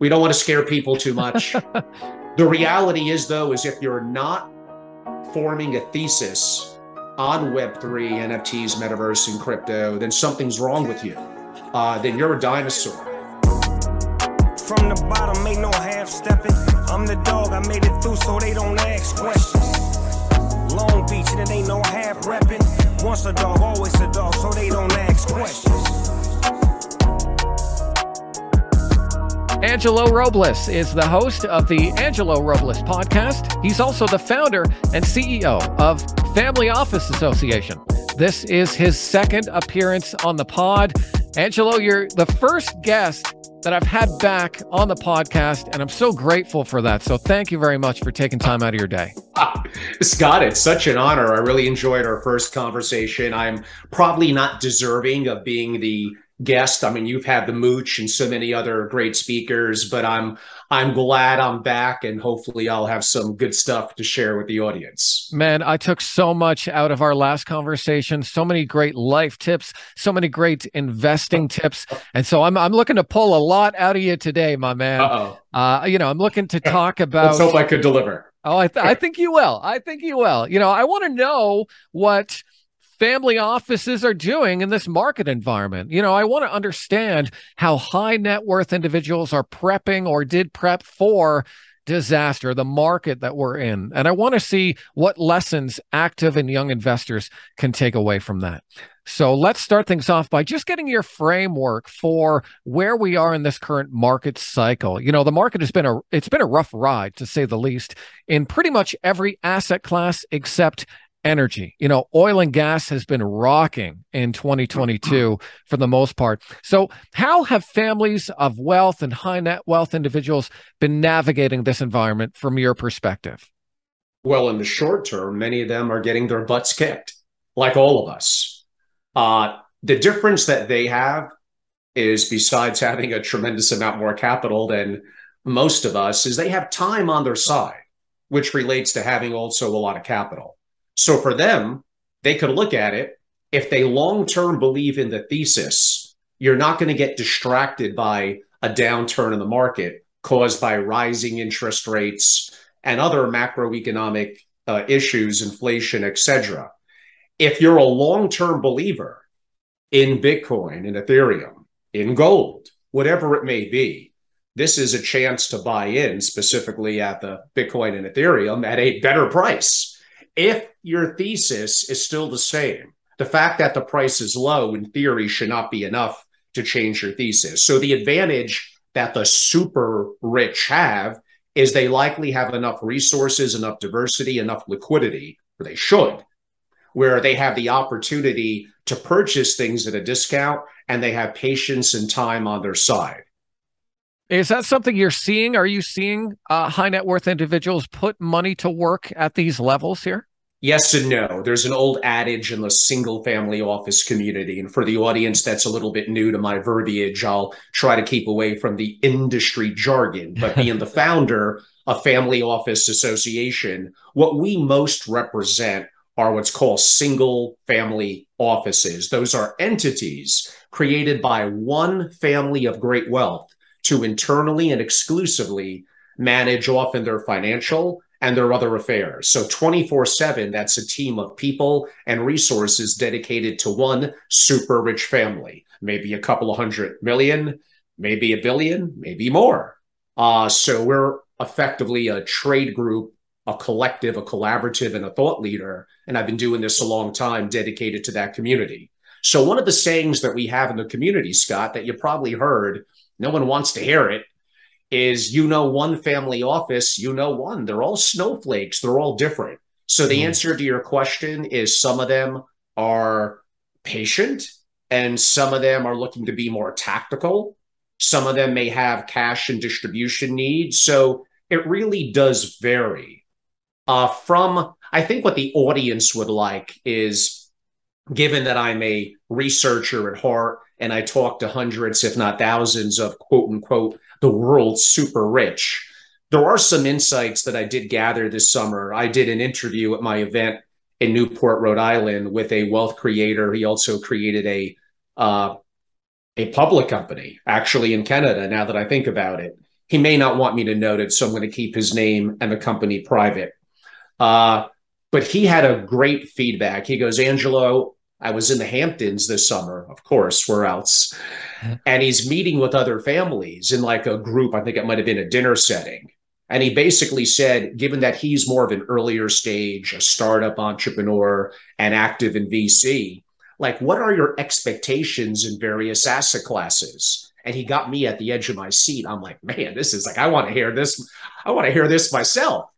We don't want to scare people too much. the reality is, though, is if you're not forming a thesis on Web3, NFTs, metaverse, and crypto, then something's wrong with you. Uh, then you're a dinosaur. From the bottom, ain't no half stepping. I'm the dog, I made it through so they don't ask questions. Long Beach, and it ain't no half repping. Once a dog, always a dog, so they don't ask questions. Angelo Robles is the host of the Angelo Robles podcast. He's also the founder and CEO of Family Office Association. This is his second appearance on the pod. Angelo, you're the first guest that I've had back on the podcast, and I'm so grateful for that. So thank you very much for taking time out of your day. Scott, it's such an honor. I really enjoyed our first conversation. I'm probably not deserving of being the guest. I mean, you've had the Mooch and so many other great speakers, but I'm I'm glad I'm back and hopefully I'll have some good stuff to share with the audience. Man, I took so much out of our last conversation, so many great life tips, so many great investing tips. And so I'm I'm looking to pull a lot out of you today, my man. Uh-oh. Uh, you know, I'm looking to talk about Let's hope I could deliver. Oh, I, th- I think you will. I think you will. You know, I want to know what family offices are doing in this market environment. You know, I want to understand how high net worth individuals are prepping or did prep for disaster, the market that we're in. And I want to see what lessons active and young investors can take away from that. So let's start things off by just getting your framework for where we are in this current market cycle. You know, the market has been a it's been a rough ride to say the least in pretty much every asset class except energy. You know, oil and gas has been rocking in 2022 for the most part. So, how have families of wealth and high net wealth individuals been navigating this environment from your perspective? Well, in the short term, many of them are getting their butts kicked, like all of us. Uh, the difference that they have is, besides having a tremendous amount more capital than most of us, is they have time on their side, which relates to having also a lot of capital. So for them, they could look at it. If they long term believe in the thesis, you're not going to get distracted by a downturn in the market caused by rising interest rates and other macroeconomic uh, issues, inflation, etc. If you're a long term believer in Bitcoin, in Ethereum, in gold, whatever it may be, this is a chance to buy in specifically at the Bitcoin and Ethereum at a better price if your thesis is still the same, the fact that the price is low in theory should not be enough to change your thesis. So the advantage that the super rich have is they likely have enough resources, enough diversity, enough liquidity, or they should, where they have the opportunity to purchase things at a discount and they have patience and time on their side. Is that something you're seeing? Are you seeing uh, high net worth individuals put money to work at these levels here? Yes and no. There's an old adage in the single family office community. And for the audience that's a little bit new to my verbiage, I'll try to keep away from the industry jargon. But being the founder of Family Office Association, what we most represent are what's called single family offices. Those are entities created by one family of great wealth to internally and exclusively manage often their financial and their other affairs. So 24 7, that's a team of people and resources dedicated to one super rich family, maybe a couple of hundred million, maybe a billion, maybe more. Uh, so we're effectively a trade group, a collective, a collaborative, and a thought leader. And I've been doing this a long time dedicated to that community. So one of the sayings that we have in the community, Scott, that you probably heard no one wants to hear it, is you know one family office, you know one. They're all snowflakes, they're all different. So the mm. answer to your question is some of them are patient and some of them are looking to be more tactical. Some of them may have cash and distribution needs. So it really does vary. Uh, from, I think what the audience would like is given that I'm a researcher at heart and I talked to hundreds, if not thousands, of quote unquote, the world's super rich. There are some insights that I did gather this summer. I did an interview at my event in Newport, Rhode Island, with a wealth creator. He also created a uh, a public company, actually in Canada. Now that I think about it, he may not want me to note it, so I'm going to keep his name and the company private. Uh, but he had a great feedback. He goes, Angelo, I was in the Hamptons this summer, of course, where else? And he's meeting with other families in like a group. I think it might have been a dinner setting. And he basically said, given that he's more of an earlier stage, a startup entrepreneur and active in VC, like what are your expectations in various asset classes? And he got me at the edge of my seat. I'm like, man, this is like, I want to hear this. I want to hear this myself.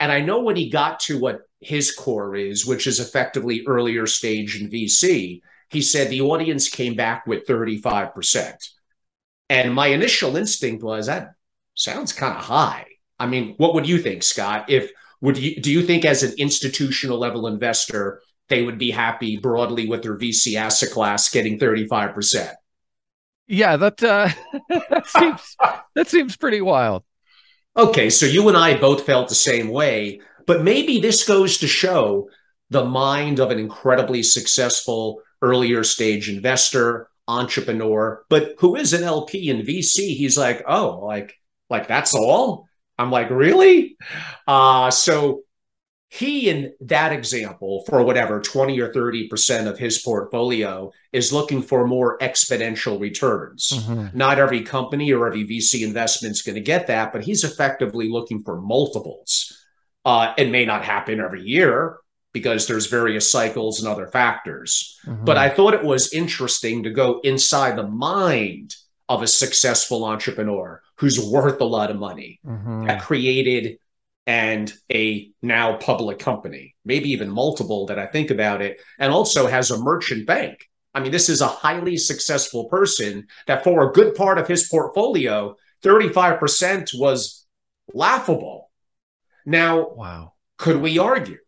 And I know when he got to what his core is, which is effectively earlier stage in VC, he said the audience came back with 35%. And my initial instinct was that sounds kind of high. I mean, what would you think, Scott? If would you do you think as an institutional level investor they would be happy broadly with their VC asset class getting 35%? Yeah, that uh, that seems that seems pretty wild. Okay, so you and I both felt the same way, but maybe this goes to show the mind of an incredibly successful earlier stage investor, entrepreneur, but who is an LP in VC. He's like, "Oh, like like that's all?" I'm like, really? Uh, so he, in that example, for whatever 20 or 30% of his portfolio, is looking for more exponential returns. Mm-hmm. Not every company or every VC investment is going to get that, but he's effectively looking for multiples. Uh, it may not happen every year because there's various cycles and other factors. Mm-hmm. But I thought it was interesting to go inside the mind of a successful entrepreneur who's worth a lot of money, mm-hmm. that created and a now public company, maybe even multiple that I think about it, and also has a merchant bank. I mean, this is a highly successful person that for a good part of his portfolio, 35% was laughable. Now, wow. could we argue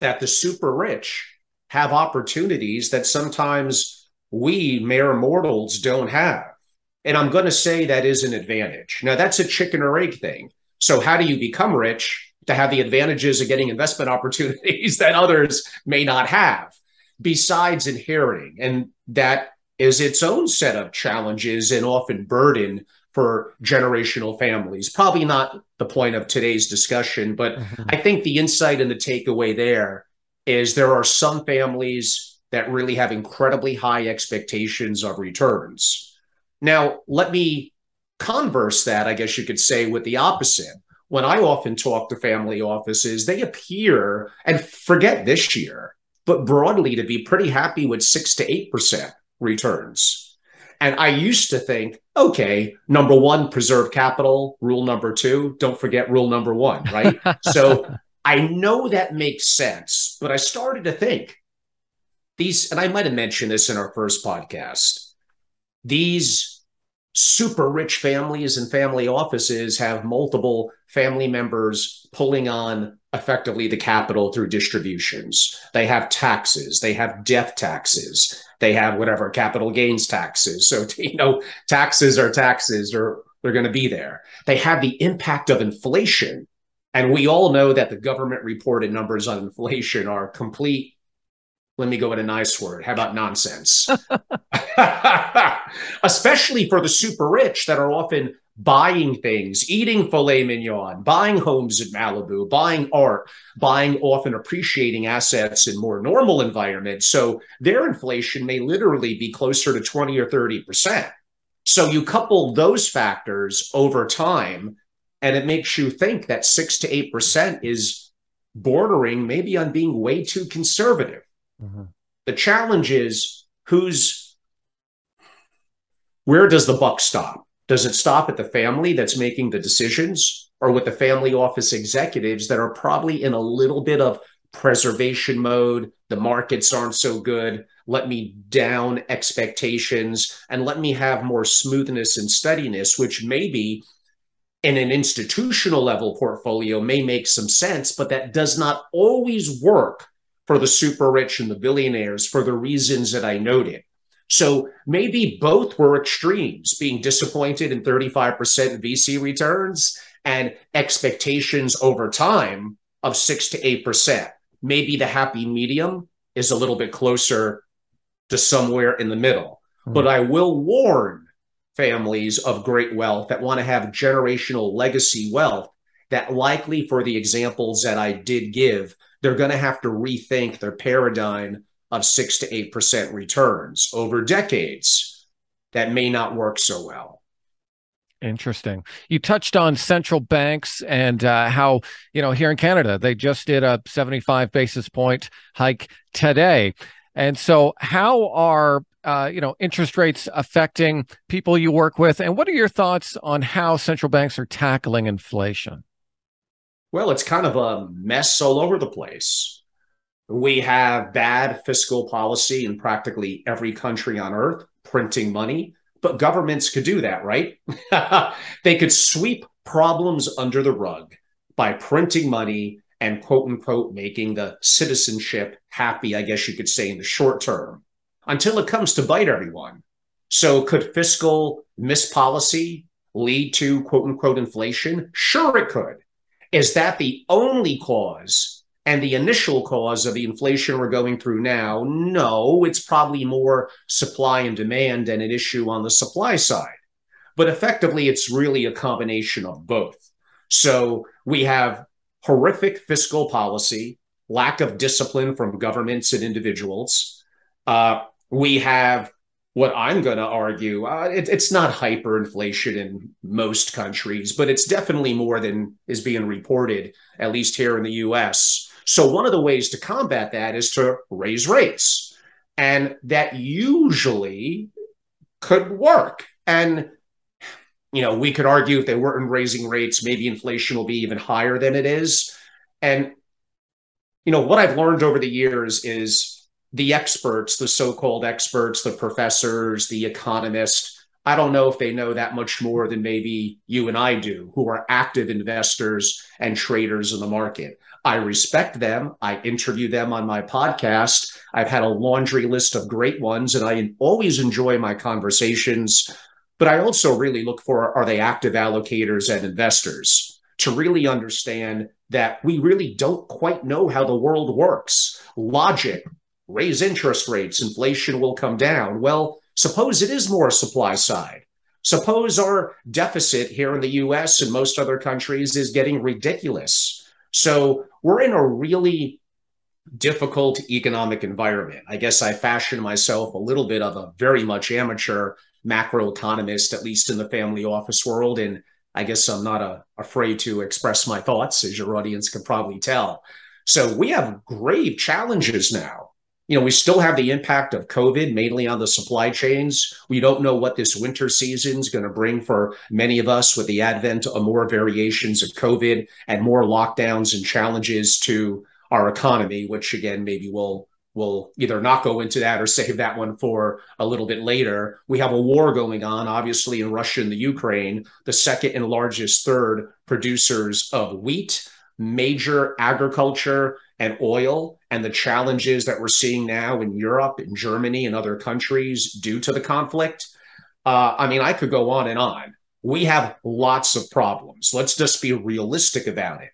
that the super rich have opportunities that sometimes we mere mortals don't have? And I'm going to say that is an advantage. Now, that's a chicken or egg thing. So, how do you become rich to have the advantages of getting investment opportunities that others may not have, besides inheriting? And that is its own set of challenges and often burden for generational families. Probably not the point of today's discussion, but mm-hmm. I think the insight and the takeaway there is there are some families that really have incredibly high expectations of returns now, let me converse that, I guess you could say, with the opposite. When I often talk to family offices, they appear, and forget this year, but broadly to be pretty happy with six to 8% returns. And I used to think, okay, number one, preserve capital. Rule number two, don't forget rule number one, right? so I know that makes sense, but I started to think these, and I might have mentioned this in our first podcast these super rich families and family offices have multiple family members pulling on effectively the capital through distributions. They have taxes, they have death taxes, they have whatever capital gains taxes. So, you know, taxes are taxes or they're going to be there. They have the impact of inflation. And we all know that the government reported numbers on inflation are complete let me go with a nice word. How about nonsense? Especially for the super rich that are often buying things, eating filet mignon, buying homes in Malibu, buying art, buying often appreciating assets in more normal environments. So their inflation may literally be closer to 20 or 30%. So you couple those factors over time, and it makes you think that 6 to 8% is bordering maybe on being way too conservative. Mm-hmm. The challenge is who's where does the buck stop? Does it stop at the family that's making the decisions or with the family office executives that are probably in a little bit of preservation mode. The markets aren't so good. Let me down expectations and let me have more smoothness and steadiness, which maybe in an institutional level portfolio may make some sense, but that does not always work for the super rich and the billionaires for the reasons that I noted. So maybe both were extremes, being disappointed in 35% VC returns and expectations over time of six to 8%. Maybe the happy medium is a little bit closer to somewhere in the middle. Mm-hmm. But I will warn families of great wealth that want to have generational legacy wealth that likely for the examples that I did give, they're going to have to rethink their paradigm of six to eight percent returns over decades that may not work so well. Interesting. You touched on central banks and uh, how, you know, here in Canada, they just did a 75 basis point hike today. And so, how are, uh, you know, interest rates affecting people you work with? And what are your thoughts on how central banks are tackling inflation? Well, it's kind of a mess all over the place. We have bad fiscal policy in practically every country on earth, printing money, but governments could do that, right? they could sweep problems under the rug by printing money and quote unquote making the citizenship happy, I guess you could say, in the short term until it comes to bite everyone. So, could fiscal mispolicy lead to quote unquote inflation? Sure, it could. Is that the only cause and the initial cause of the inflation we're going through now, no, it's probably more supply and demand and an issue on the supply side. But effectively, it's really a combination of both. So we have horrific fiscal policy, lack of discipline from governments and individuals. Uh, we have what I'm going to argue, uh, it, it's not hyperinflation in most countries, but it's definitely more than is being reported, at least here in the US. So one of the ways to combat that is to raise rates. And that usually could work. And you know, we could argue if they weren't raising rates, maybe inflation will be even higher than it is. And you know, what I've learned over the years is the experts, the so-called experts, the professors, the economists, I don't know if they know that much more than maybe you and I do, who are active investors and traders in the market. I respect them. I interview them on my podcast. I've had a laundry list of great ones, and I always enjoy my conversations. But I also really look for are they active allocators and investors to really understand that we really don't quite know how the world works. Logic, raise interest rates, inflation will come down. Well, suppose it is more supply side. Suppose our deficit here in the US and most other countries is getting ridiculous. So we're in a really difficult economic environment. I guess I fashion myself a little bit of a very much amateur macroeconomist, at least in the family office world. And I guess I'm not uh, afraid to express my thoughts, as your audience can probably tell. So we have grave challenges now. You know, we still have the impact of COVID, mainly on the supply chains. We don't know what this winter season is going to bring for many of us with the advent of more variations of COVID and more lockdowns and challenges to our economy, which again, maybe we'll we'll either not go into that or save that one for a little bit later. We have a war going on, obviously, in Russia and the Ukraine, the second and largest third producers of wheat, major agriculture and oil and the challenges that we're seeing now in Europe, in Germany, and other countries due to the conflict. Uh, I mean, I could go on and on. We have lots of problems. Let's just be realistic about it.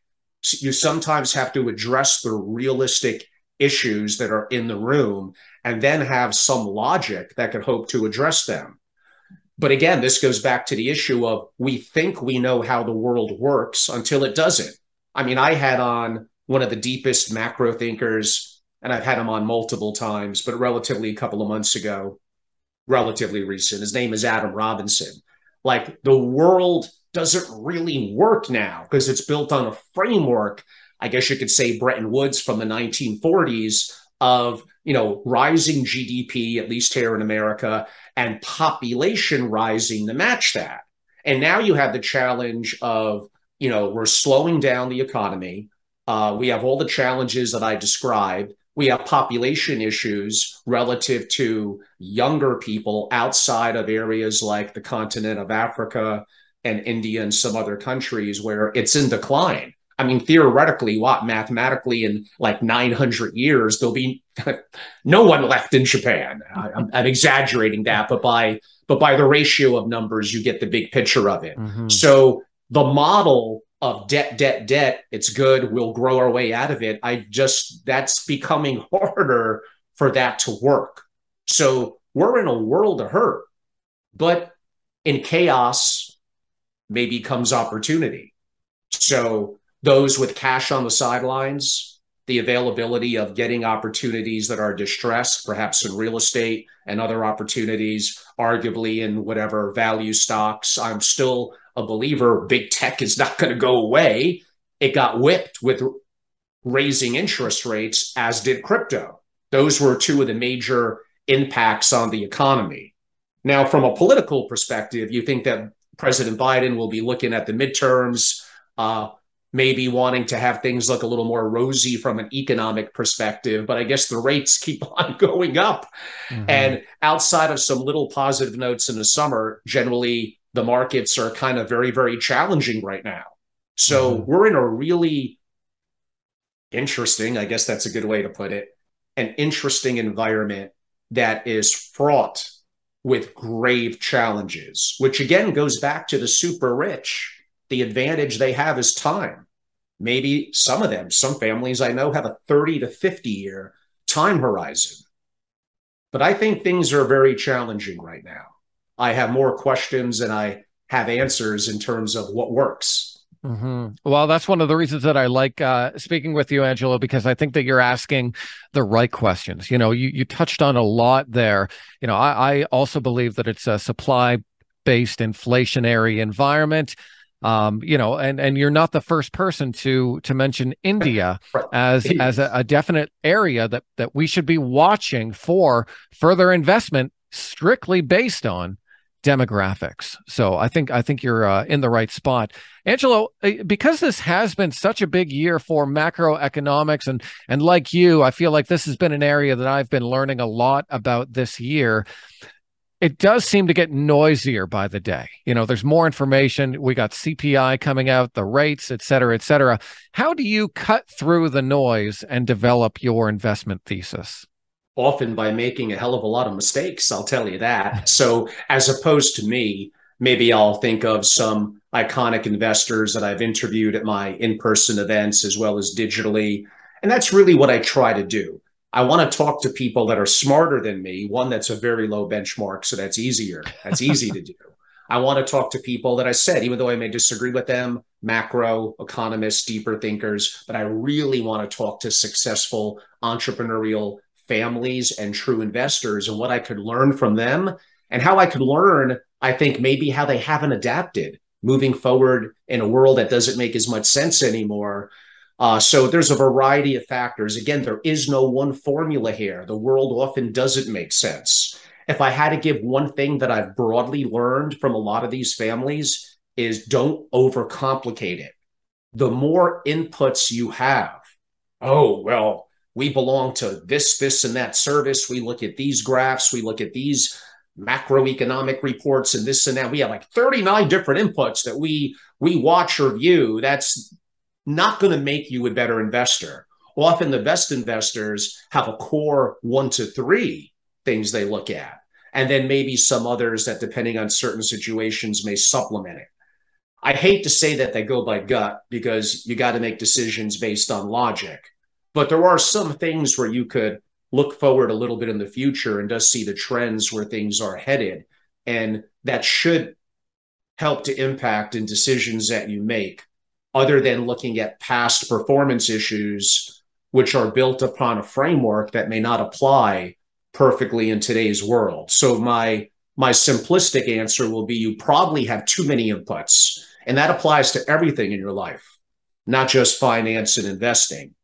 You sometimes have to address the realistic issues that are in the room and then have some logic that could hope to address them. But again, this goes back to the issue of we think we know how the world works until it doesn't. I mean, I had on one of the deepest macro thinkers, and I've had him on multiple times, but relatively a couple of months ago, relatively recent. His name is Adam Robinson. Like the world doesn't really work now because it's built on a framework, I guess you could say Bretton Woods from the 1940s of, you know, rising GDP, at least here in America, and population rising to match that. And now you have the challenge of, you know, we're slowing down the economy Uh, we have all the challenges that I described. We have population issues relative to younger people outside of areas like the continent of Africa and India and some other countries where it's in decline. I mean, theoretically, what mathematically in like 900 years, there'll be no one left in Japan. I, am exaggerating that, but by but by the ratio of numbers, you get the big picture of it. Mm-hmm. So the model of debt, debt, debt, it's good. We'll grow our way out of it. I just that's becoming harder for that to work. So we're in a world of hurt, but in chaos, maybe comes opportunity. So those with cash on the sidelines, the availability of getting opportunities that are distressed, perhaps in real estate and other opportunities, arguably in whatever value stocks. I'm still a believer big tech is not going to go away. It got whipped with raising interest rates, as did crypto. Those were two of the major impacts on the economy. Now, from a political perspective, you think that President Biden will be looking at the midterms, uh, maybe wanting to have things look a little more rosy from an economic perspective, but I guess the rates keep on going up. Mm-hmm. And outside of some little positive notes in the summer, generally the markets are kind of very, very challenging right now. So mm-hmm. we're in a really interesting, I guess that's a good way to put it, an interesting environment that is fraught with grave challenges, which again goes back to the super rich the advantage they have is time. Maybe some of them, some families I know have a 30 to 50 year time horizon. But I think things are very challenging right now. I have more questions than I have answers in terms of what works. Mm-hmm. Well, that's one of the reasons that I like uh, speaking with you, Angelo, because I think that you're asking the right questions. You know, you you touched on a lot there. You know, I, I also believe that it's a supply based inflationary environment um, you know, and and you're not the first person to to mention India as as a, a definite area that that we should be watching for further investment, strictly based on demographics. So I think I think you're uh, in the right spot, Angelo. Uh, because this has been such a big year for macroeconomics, and and like you, I feel like this has been an area that I've been learning a lot about this year it does seem to get noisier by the day. You know, there's more information. We got CPI coming out, the rates, et cetera, et cetera. How do you cut through the noise and develop your investment thesis? Often by making a hell of a lot of mistakes, I'll tell you that. So, as opposed to me, maybe I'll think of some iconic investors that I've interviewed at my in person events as well as digitally. And that's really what I try to do. I want to talk to people that are smarter than me. One that's a very low benchmark, so that's easier. That's easy to do. I want to talk to people that I said, even though I may disagree with them, macro economists, deeper thinkers, but I really want to talk to successful entrepreneurial families and true investors and what I could learn from them and how I could learn, I think, maybe how they haven't adapted moving forward in a world that doesn't make as much sense anymore uh, so there's a variety of factors. Again, there is no one formula here. The world often doesn't make sense. If I had to give one thing that I've broadly learned from a lot of these families is don't overcomplicate it. The more inputs you have, oh, well, we belong to this, this, and that service. We look at these graphs, we look at these macroeconomic reports and this and that. We have like 39 different inputs that we we watch or view. That's not going to make you a better investor. Often the best investors have a core one to three things they look at, and then maybe some others that, depending on certain situations, may supplement it. I hate to say that they go by gut because you got to make decisions based on logic. But there are some things where you could look forward a little bit in the future and just see the trends where things are headed. And that should help to impact in decisions that you make other than looking at past performance issues, which are built upon a framework that may not apply perfectly in today's world. So my my simplistic answer will be you probably have too many inputs, and that applies to everything in your life, not just finance and investing.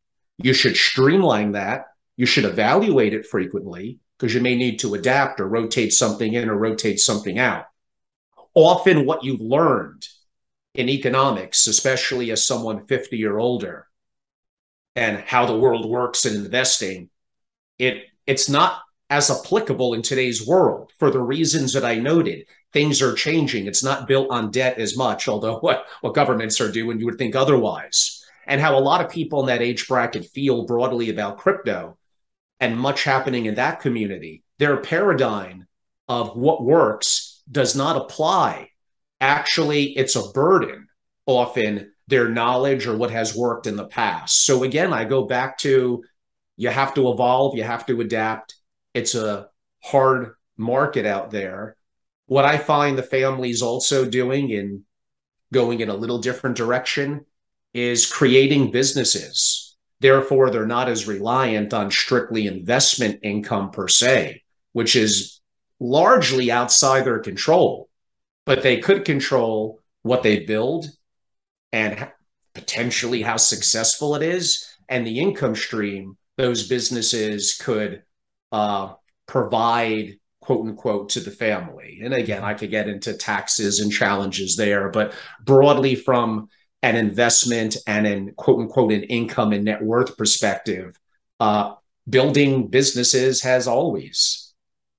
You should streamline that. You should evaluate it frequently because you may need to adapt or rotate something in or rotate something out. Often, what you've learned in economics, especially as someone 50 or older, and how the world works in investing, it it's not as applicable in today's world for the reasons that I noted. Things are changing. It's not built on debt as much, although what, what governments are doing, you would think otherwise. And how a lot of people in that age bracket feel broadly about crypto and much happening in that community. Their paradigm of what works does not apply. Actually, it's a burden often their knowledge or what has worked in the past. So again, I go back to you have to evolve, you have to adapt. It's a hard market out there. What I find the families also doing in going in a little different direction is creating businesses. Therefore, they're not as reliant on strictly investment income per se, which is largely outside their control. But they could control what they build and potentially how successful it is and the income stream those businesses could uh, provide quote unquote to the family and again i could get into taxes and challenges there but broadly from an investment and an quote unquote an income and net worth perspective uh, building businesses has always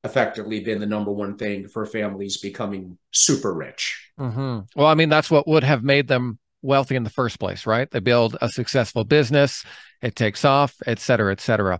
effectively been the number one thing for families becoming super rich. Mm-hmm. Well, I mean, that's what would have made them wealthy in the first place, right? They build a successful business, it takes off, et cetera, et cetera.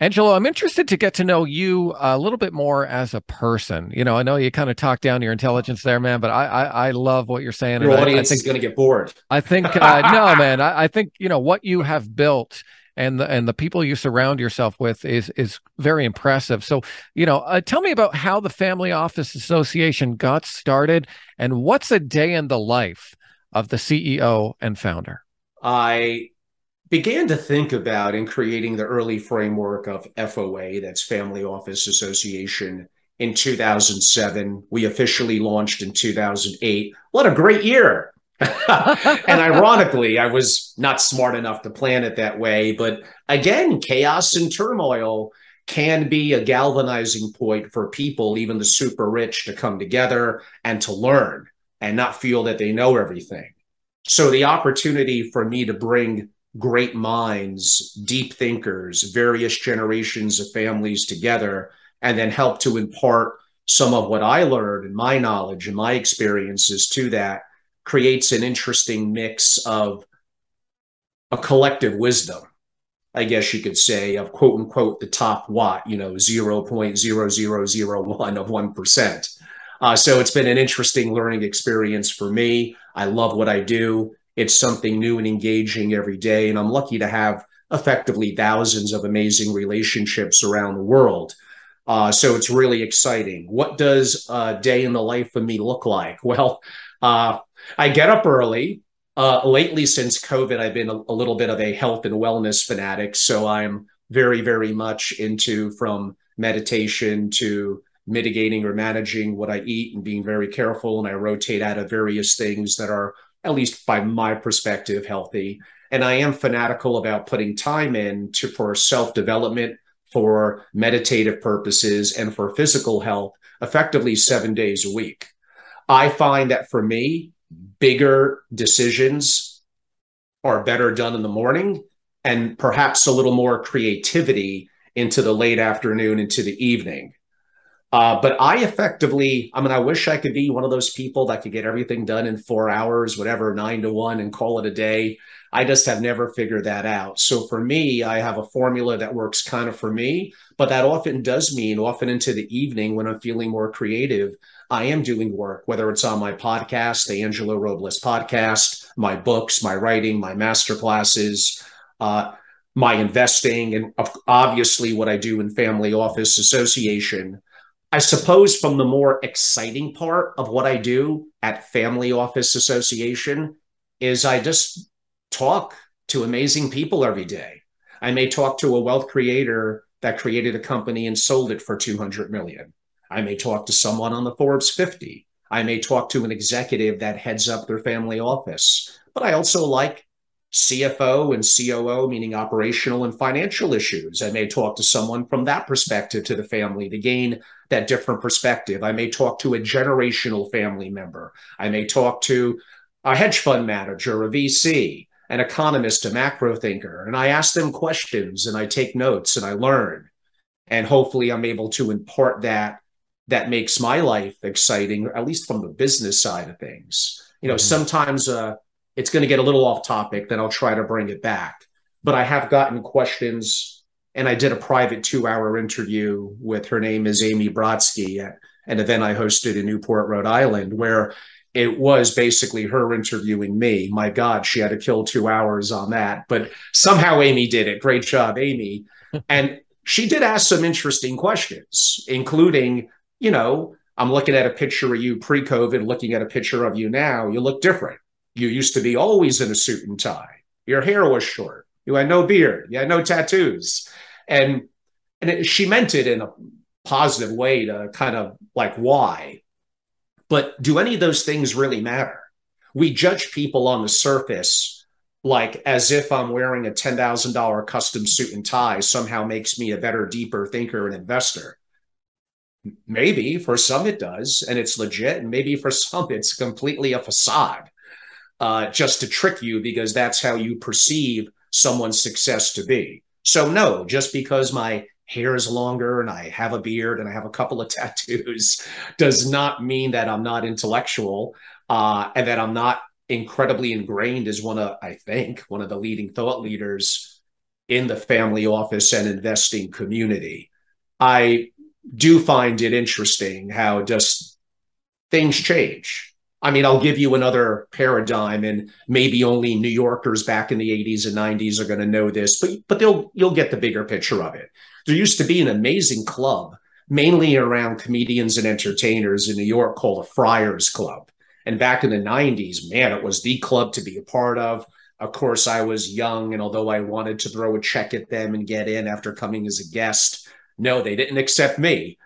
Angelo, I'm interested to get to know you a little bit more as a person. You know, I know you kind of talk down your intelligence there, man, but I I, I love what you're saying. Your audience I, I think, is going to get bored. I think uh, no, man. I, I think you know what you have built and the, and the people you surround yourself with is is very impressive. So, you know, uh, tell me about how the Family Office Association got started and what's a day in the life of the CEO and founder. I began to think about in creating the early framework of FOA, that's Family Office Association, in 2007. We officially launched in 2008. What a great year! and ironically, I was not smart enough to plan it that way. But again, chaos and turmoil can be a galvanizing point for people, even the super rich, to come together and to learn and not feel that they know everything. So the opportunity for me to bring great minds, deep thinkers, various generations of families together, and then help to impart some of what I learned and my knowledge and my experiences to that creates an interesting mix of a collective wisdom, I guess you could say, of quote unquote the top watt, you know, 0.0001 of 1%. Uh, so it's been an interesting learning experience for me. I love what I do. It's something new and engaging every day. And I'm lucky to have effectively thousands of amazing relationships around the world. Uh, so it's really exciting. What does a day in the life of me look like? Well, uh, I get up early. Uh, lately, since COVID, I've been a, a, little bit of a health and wellness fanatic. So I'm very, very much into from meditation to mitigating or managing what I eat and being very careful. And I rotate out of various things that are at least by my perspective, healthy. And I am fanatical about putting time in to for self development, for meditative purposes, and for physical health, effectively seven days a week. I find that for me, bigger decisions are better done in the morning and perhaps a little more creativity into the late afternoon, into the evening. Uh, but I effectively, I mean, I wish I could be one of those people that could get everything done in four hours, whatever, nine to one, and call it a day. I just have never figured that out. So for me, I have a formula that works kind of for me, but that often does mean often into the evening when I'm feeling more creative, I am doing work, whether it's on my podcast, the Angelo Robles podcast, my books, my writing, my master classes, uh, my investing, and obviously what I do in Family Office Association I suppose from the more exciting part of what I do at Family Office Association is I just talk to amazing people every day. I may talk to a wealth creator that created a company and sold it for 200 million. I may talk to someone on the Forbes 50. I may talk to an executive that heads up their family office. But I also like CFO and COO, meaning operational and financial issues. I may talk to someone from that perspective to the family to gain that different perspective. I may talk to a generational family member. I may talk to a hedge fund manager, a VC, an economist, a macro thinker, and I ask them questions and I take notes and I learn. And hopefully I'm able to impart that that makes my life exciting, at least from the business side of things. You know, mm-hmm. sometimes uh, it's going to get a little off topic, then I'll try to bring it back. But I have gotten questions, and I did a private two hour interview with her name is Amy Brodsky at an event I hosted in Newport, Rhode Island, where it was basically her interviewing me. My God, she had to kill two hours on that. But somehow Amy did it. Great job, Amy. and she did ask some interesting questions, including, you know, I'm looking at a picture of you pre COVID, looking at a picture of you now. You look different. You used to be always in a suit and tie. Your hair was short. You had no beard. You had no tattoos. And and it, she meant it in a positive way to kind of like why. But do any of those things really matter? We judge people on the surface like as if I'm wearing a $10,000 custom suit and tie somehow makes me a better, deeper thinker and investor. Maybe for some it does, and it's legit. And maybe for some it's completely a facade uh, just to trick you because that's how you perceive someone's success to be. So, no, just because my hair is longer and I have a beard and I have a couple of tattoos does not mean that I'm not intellectual uh, and that I'm not incredibly ingrained as one of, I think, one of the leading thought leaders in the family office and investing community. I do find it interesting how just things change I mean, I'll give you another paradigm, and maybe only New Yorkers back in the 80s and 90s are going to know this, but but they'll you'll get the bigger picture of it. There used to be an amazing club, mainly around comedians and entertainers in New York, called the Friars Club. And back in the 90s, man, it was the club to be a part of. Of course, I was young, and although I wanted to throw a check at them and get in after coming as a guest, no, they didn't accept me.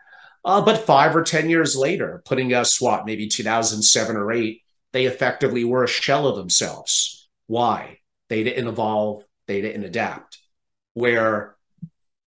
Uh, but five or 10 years later, putting us, what, maybe 2007 or eight, they effectively were a shell of themselves. Why? They didn't evolve, they didn't adapt. Where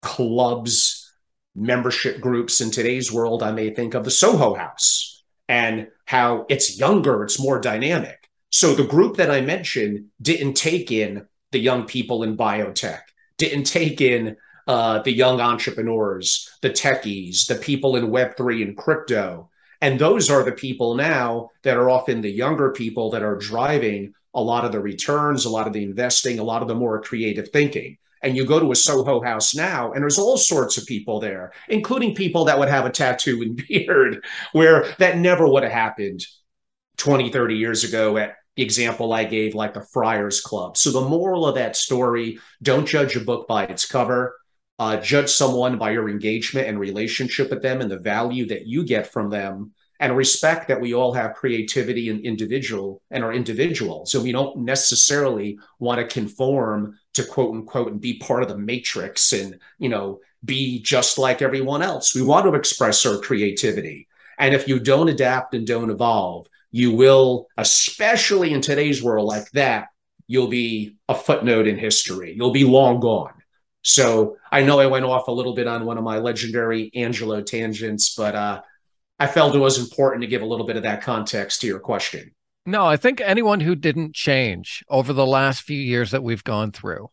clubs, membership groups in today's world, I may think of the Soho House and how it's younger, it's more dynamic. So the group that I mentioned didn't take in the young people in biotech, didn't take in uh, the young entrepreneurs, the techies, the people in Web3 and crypto. And those are the people now that are often the younger people that are driving a lot of the returns, a lot of the investing, a lot of the more creative thinking. And you go to a Soho house now, and there's all sorts of people there, including people that would have a tattoo and beard, where that never would have happened 20, 30 years ago at the example I gave, like the Friars Club. So the moral of that story don't judge a book by its cover uh, judge someone by your engagement and relationship with them and the value that you get from them and respect that we all have creativity and individual and are individuals. So we don't necessarily want to conform to quote unquote and be part of the matrix and you know be just like everyone else. We want to express our creativity. And if you don't adapt and don't evolve you will especially in today's world like that you'll be a footnote in history. You'll be long gone so I know I went off a little bit on one of my legendary Angelo tangents, but uh, I felt it was important to give a little bit of that context to your question. No, I think anyone who didn't change over the last few years that we've gone through,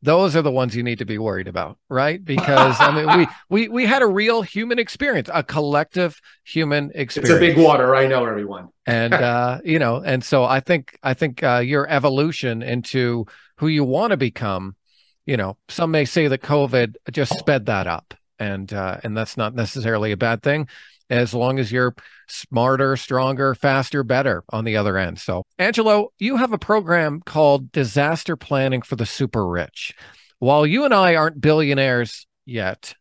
those are the ones you need to be worried about, right? Because I mean, we we we had a real human experience, a collective human experience. It's a big water, I know, everyone. and uh, you know, and so I think I think uh, your evolution into who you want to become you know, some may say that COVID just sped that up, and uh, and that's not necessarily a bad thing, as long as you're smarter, stronger, faster, better on the other end. So, Angelo, you have a program called Disaster Planning for the Super Rich. While you and I aren't billionaires yet,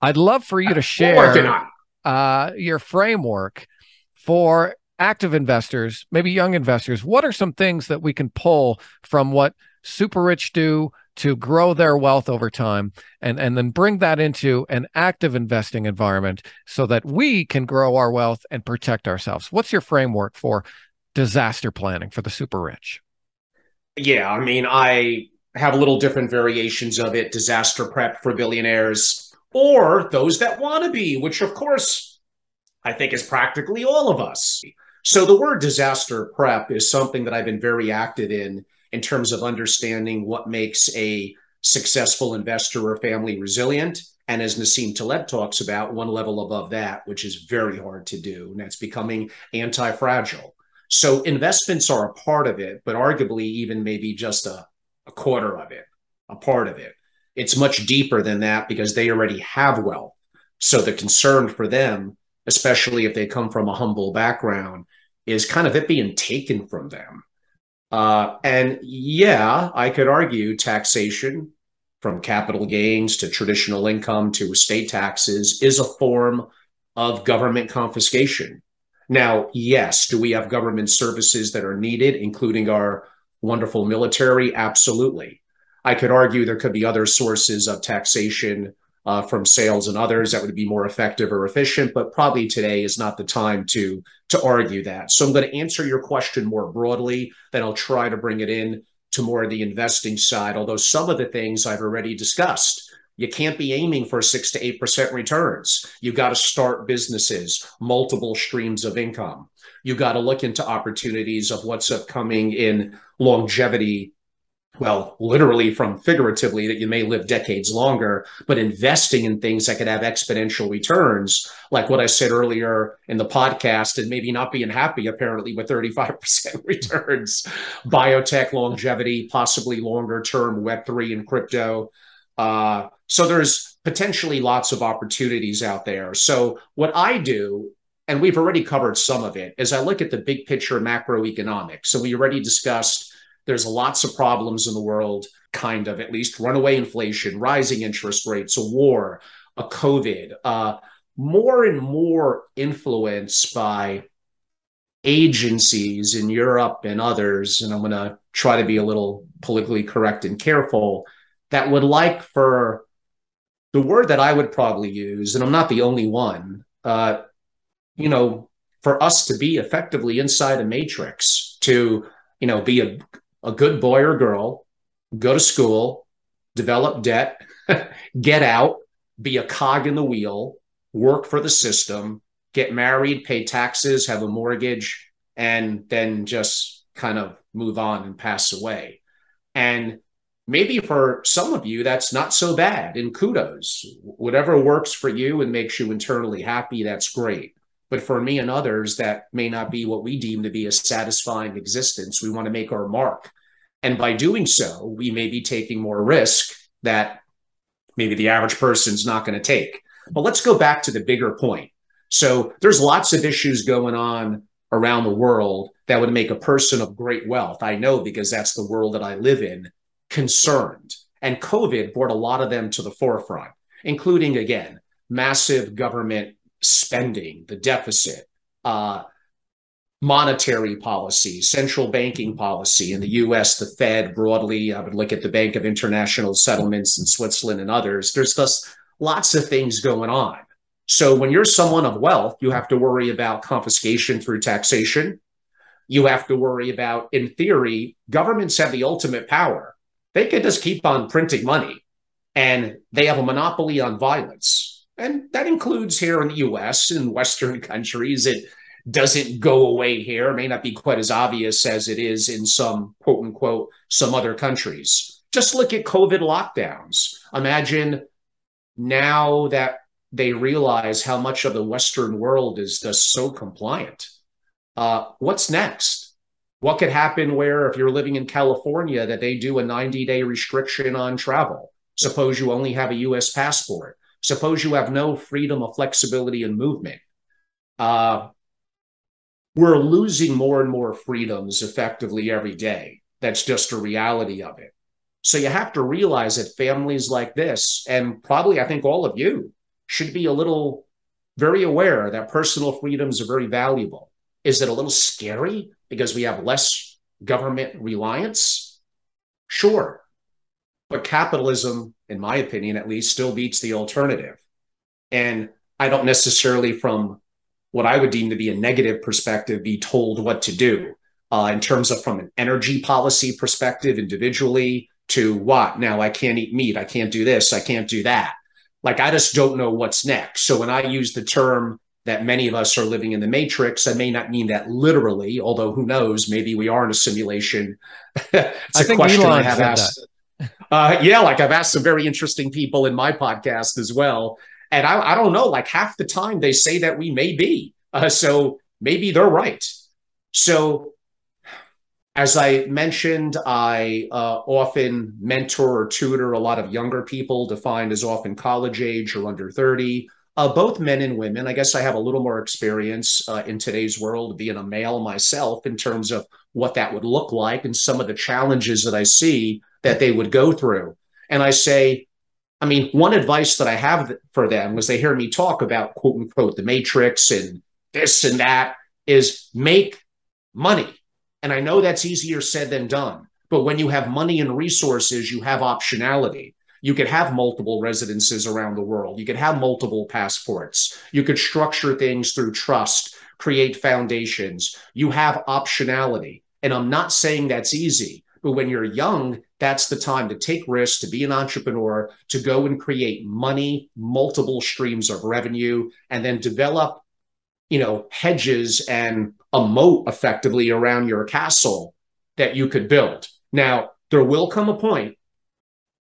I'd love for you to share uh, your framework for active investors, maybe young investors. What are some things that we can pull from what super rich do to grow their wealth over time and and then bring that into an active investing environment so that we can grow our wealth and protect ourselves. What's your framework for disaster planning for the super rich? Yeah i mean i have a little different variations of it disaster prep for billionaires or those that want to be which of course i think is practically all of us. So the word disaster prep is something that i've been very active in in terms of understanding what makes a successful investor or family resilient. And as Nassim Taleb talks about, one level above that, which is very hard to do, and that's becoming anti fragile. So investments are a part of it, but arguably even maybe just a, a quarter of it, a part of it. It's much deeper than that because they already have wealth. So the concern for them, especially if they come from a humble background, is kind of it being taken from them. Uh, and yeah, I could argue taxation from capital gains to traditional income to estate taxes is a form of government confiscation. Now, yes, do we have government services that are needed, including our wonderful military? Absolutely. I could argue there could be other sources of taxation uh, from sales and others that would be more effective or efficient, but probably today is not the time to to argue that. So I'm going to answer your question more broadly, then I'll try to bring it in to more of the investing side. Although some of the things I've already discussed, you can't be aiming for six to eight percent returns. You got to start businesses, multiple streams of income. You got to look into opportunities of what's upcoming in longevity well, literally from figuratively, that you may live decades longer, but investing in things that could have exponential returns, like what I said earlier in the podcast, and maybe not being happy apparently with 35% returns, biotech, longevity, possibly longer term Web3 and crypto. Uh, so there's potentially lots of opportunities out there. So what I do and we've already covered some of it, as I look at the big picture macroeconomics. So we already discussed there's lots of problems in the world, kind of at least runaway inflation, rising interest rates, a war, a COVID, uh, more and more influenced by agencies in Europe and others. And I'm going to try to be a little politically correct and careful that would like for the word that I would probably use, and I'm not the only one, uh, you know, for us to be effectively inside a matrix, to, you know, be a a good boy or girl, go to school, develop debt, get out, be a cog in the wheel, work for the system, get married, pay taxes, have a mortgage, and then just kind of move on and pass away. And maybe for some of you, that's not so bad. And kudos, whatever works for you and makes you internally happy, that's great. But for me and others, that may not be what we deem to be a satisfying existence. We want to make our mark. And by doing so, we may be taking more risk that maybe the average person's not going to take. But let's go back to the bigger point. So there's lots of issues going on around the world that would make a person of great wealth. I know because that's the world that I live in, concerned. And COVID brought a lot of them to the forefront, including, again, massive government spending, the deficit, uh, monetary policy, central banking policy in the US, the Fed broadly. I would look at the Bank of International Settlements in Switzerland and others. There's just lots of things going on. So when you're someone of wealth, you have to worry about confiscation through taxation. You have to worry about, in theory, governments have the ultimate power. They could just keep on printing money and they have a monopoly on violence and that includes here in the US and Western countries. It doesn't go away here. It may not be quite as obvious as it is in some quote unquote some other countries. Just look at COVID lockdowns. Imagine now that they realize how much of the Western world is just so compliant. Uh, what's next? What could happen where, if you're living in California, that they do a 90 day restriction on travel? Suppose you only have a US passport. Suppose you have no freedom of flexibility and movement. Uh, we're losing more and more freedoms effectively every day. That's just a reality of it. So you have to realize that families like this, and probably I think all of you, should be a little very aware that personal freedoms are very valuable. Is it a little scary because we have less government reliance? Sure. But capitalism, in my opinion at least, still beats the alternative. And I don't necessarily, from what I would deem to be a negative perspective, be told what to do uh, in terms of from an energy policy perspective, individually, to what? Now I can't eat meat. I can't do this. I can't do that. Like I just don't know what's next. So when I use the term that many of us are living in the matrix, I may not mean that literally, although who knows, maybe we are in a simulation. it's I a question Elon I have asked. Uh, yeah, like I've asked some very interesting people in my podcast as well. And I, I don't know, like half the time they say that we may be. Uh, so maybe they're right. So as I mentioned, I uh, often mentor or tutor a lot of younger people, defined as often college age or under 30, uh, both men and women. I guess I have a little more experience uh, in today's world being a male myself in terms of what that would look like and some of the challenges that I see that they would go through. And I say, I mean, one advice that I have for them was they hear me talk about quote unquote the matrix and this and that is make money and I know that's easier said than done. But when you have money and resources, you have optionality. You could have multiple residences around the world. You could have multiple passports. You could structure things through trust, create foundations. You have optionality. And I'm not saying that's easy, but when you're young, that's the time to take risks, to be an entrepreneur, to go and create money, multiple streams of revenue, and then develop you know, hedges and a moat effectively around your castle that you could build. Now, there will come a point,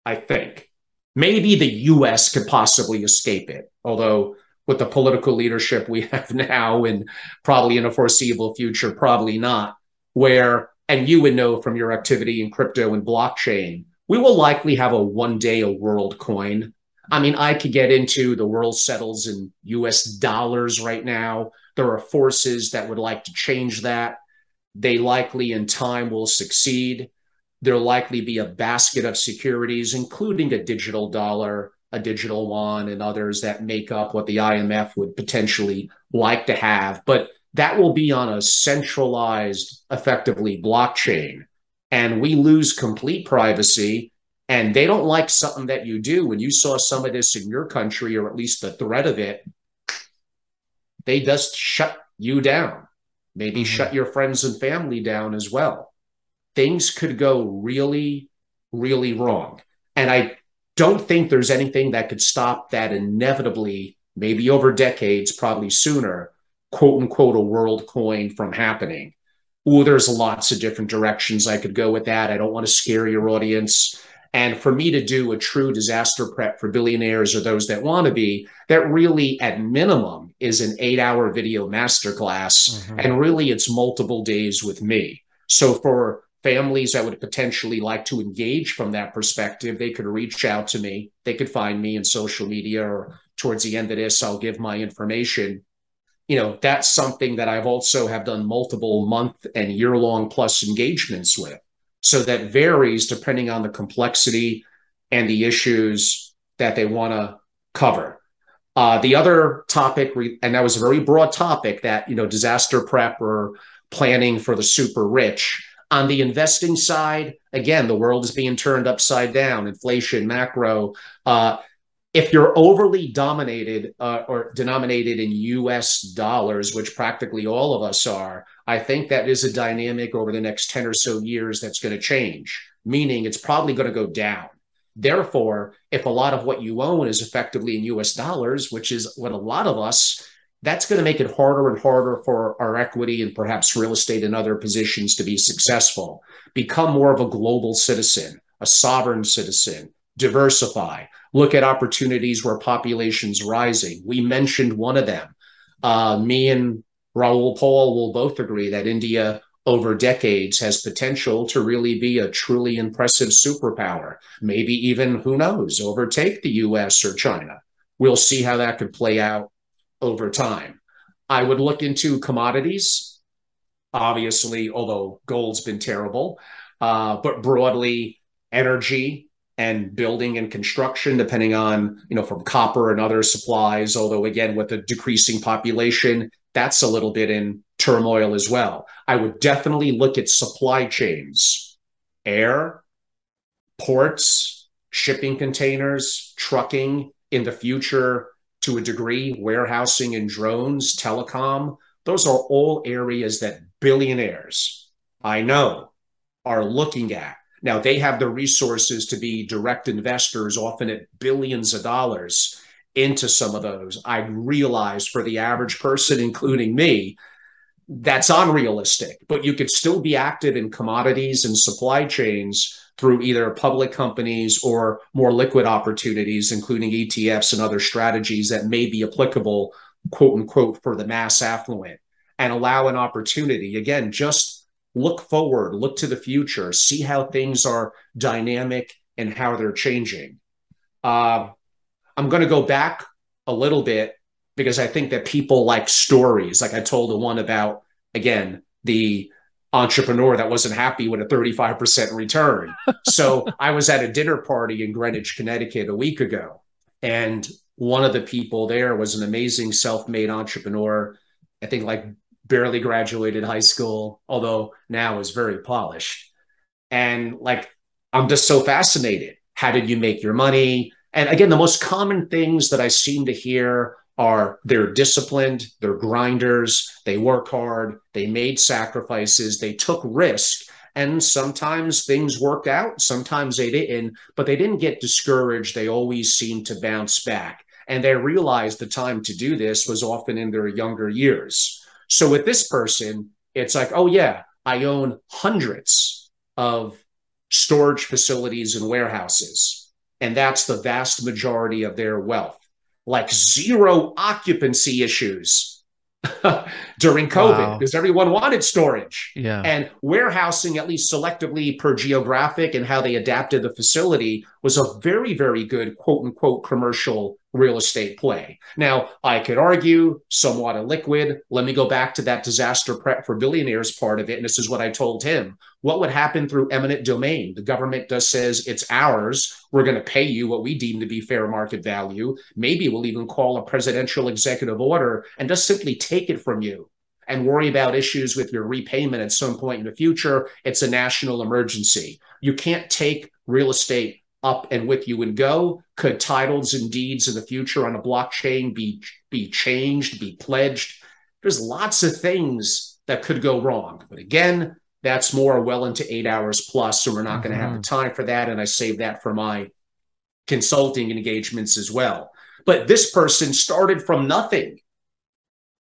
I think, maybe the US could possibly escape it, although with the political leadership we have now and probably in a foreseeable future, probably not, where, and you would know from your activity in crypto and blockchain, we will likely have a one day a world coin I mean, I could get into the world settles in US dollars right now. There are forces that would like to change that. They likely in time will succeed. There'll likely be a basket of securities, including a digital dollar, a digital yuan, and others that make up what the IMF would potentially like to have. But that will be on a centralized, effectively blockchain. And we lose complete privacy. And they don't like something that you do. When you saw some of this in your country or at least the threat of it they just shut you down. Maybe mm-hmm. shut your friends and family down as well. Things could go really really wrong. And i don't think there's anything that could stop that inevitably maybe over decades probably sooner quote unquote a world coin from happening Oh, there's lots of different directions I could go with that. I don't want to scare your audience. And for me to do a true disaster prep for billionaires or those that want to be, that really at minimum is an eight hour video masterclass. Mm-hmm. And really it's multiple days with me. So for families that would potentially like to engage from that perspective, they could reach out to me. They could find me in social media or towards the end of this, I'll give my information. You know, that's something that I've also have done multiple month and year long plus engagements with. So that varies depending on the complexity and the issues that they want to cover. Uh, the other topic, and that was a very broad topic that, you know, disaster prep or planning for the super rich. On the investing side, again, the world is being turned upside down, inflation, macro. Uh, if you're overly dominated uh, or denominated in US dollars, which practically all of us are, I think that is a dynamic over the next 10 or so years that's going to change, meaning it's probably going to go down. Therefore, if a lot of what you own is effectively in US dollars, which is what a lot of us, that's going to make it harder and harder for our equity and perhaps real estate and other positions to be successful. Become more of a global citizen, a sovereign citizen, diversify, look at opportunities where population's rising. We mentioned one of them. Uh, me and Raoul Paul will both agree that India over decades has potential to really be a truly impressive superpower. Maybe even, who knows, overtake the US or China. We'll see how that could play out over time. I would look into commodities, obviously, although gold's been terrible, uh, but broadly, energy, and building and construction, depending on, you know, from copper and other supplies. Although, again, with a decreasing population, that's a little bit in turmoil as well. I would definitely look at supply chains, air, ports, shipping containers, trucking in the future to a degree, warehousing and drones, telecom. Those are all areas that billionaires, I know, are looking at. Now, they have the resources to be direct investors, often at billions of dollars into some of those. I realize for the average person, including me, that's unrealistic, but you could still be active in commodities and supply chains through either public companies or more liquid opportunities, including ETFs and other strategies that may be applicable, quote unquote, for the mass affluent and allow an opportunity. Again, just look forward, look to the future, see how things are dynamic and how they're changing. Uh, I'm going to go back a little bit because I think that people like stories. Like I told the one about, again, the entrepreneur that wasn't happy with a 35% return. so I was at a dinner party in Greenwich, Connecticut a week ago. And one of the people there was an amazing self made entrepreneur. I think like barely graduated high school, although now is very polished. And like, I'm just so fascinated. How did you make your money? And again, the most common things that I seem to hear are they're disciplined, they're grinders, they work hard, they made sacrifices, they took risk. And sometimes things worked out, sometimes they didn't, but they didn't get discouraged. They always seemed to bounce back. And they realized the time to do this was often in their younger years. So with this person, it's like, oh, yeah, I own hundreds of storage facilities and warehouses and that's the vast majority of their wealth. Like zero occupancy issues during COVID wow. because everyone wanted storage. Yeah. And warehousing, at least selectively per geographic and how they adapted the facility, was a very, very good quote unquote commercial real estate play. Now, I could argue somewhat illiquid. Let me go back to that disaster prep for billionaires part of it. And this is what I told him. What would happen through eminent domain? The government does says it's ours. We're going to pay you what we deem to be fair market value. Maybe we'll even call a presidential executive order and just simply take it from you and worry about issues with your repayment at some point in the future. It's a national emergency. You can't take real estate up and with you and go? Could titles and deeds in the future on a blockchain be be changed, be pledged? There's lots of things that could go wrong. But again, that's more well into eight hours plus. So we're not mm-hmm. going to have the mm-hmm. time for that. And I save that for my consulting engagements as well. But this person started from nothing.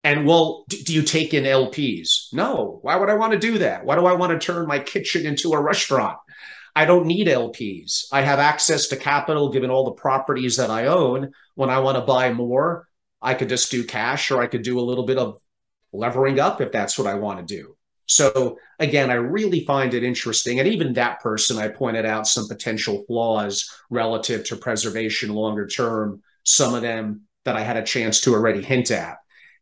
And well, do you take in LPs? No. Why would I want to do that? Why do I want to turn my kitchen into a restaurant? I don't need LPs. I have access to capital given all the properties that I own. When I want to buy more, I could just do cash or I could do a little bit of levering up if that's what I want to do. So again, I really find it interesting. And even that person, I pointed out some potential flaws relative to preservation longer term, some of them that I had a chance to already hint at.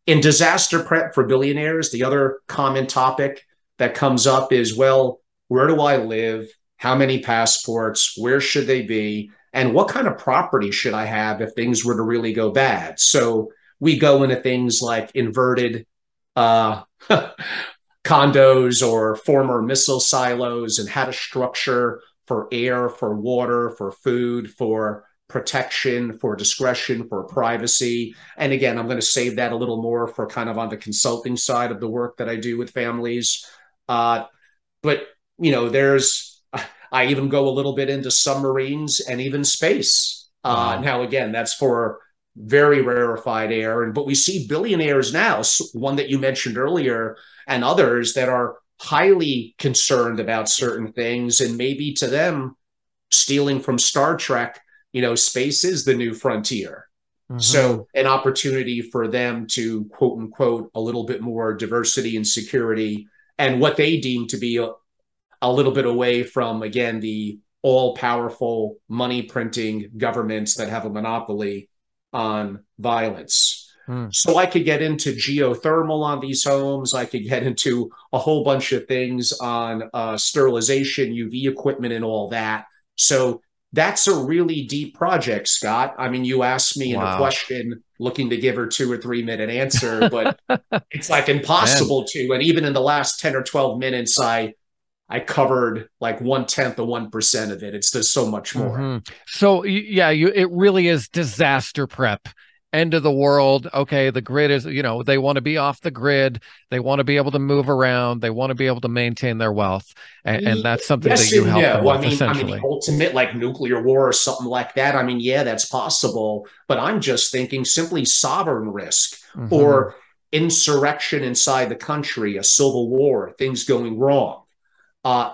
In disaster prep for billionaires, the other common topic that comes up is well, where do I live? How many passports? Where should they be? And what kind of property should I have if things were to really go bad? So we go into things like inverted uh, condos or former missile silos and how to structure for air, for water, for food, for protection, for discretion, for privacy. And again, I'm going to save that a little more for kind of on the consulting side of the work that I do with families. Uh, but you know, there's I even go a little bit into submarines and even space. Uh, wow. Uh, now, again, that's for very rarefied air. And but we see billionaires now, one that you mentioned earlier, and others that are highly concerned about certain things, and maybe to them, stealing from Star Trek, you know, space is the new frontier. Mm-hmm. So, an opportunity for them to quote unquote a little bit more diversity and security and what they deem to be a, a little bit away from again the all powerful money printing governments that have a monopoly on violence. Mm. So I could get into geothermal on these homes. I could get into a whole bunch of things on uh, sterilization, UV equipment, and all that. So that's a really deep project, Scott. I mean, you asked me wow. in a question looking to give her two or three minute answer, but it's like impossible Man. to. And even in the last 10 or 12 minutes, I I covered like one tenth of one percent of it. It's just so much more. Mm-hmm. So yeah, you it really is disaster prep end of the world. Okay, the grid is, you know, they want to be off the grid. They want to be able to move around. They want to be able to maintain their wealth, and, and that's something yes that you help them well, with. I mean, essentially, I mean, the ultimate like nuclear war or something like that. I mean, yeah, that's possible. But I'm just thinking simply sovereign risk mm-hmm. or insurrection inside the country, a civil war, things going wrong. Uh,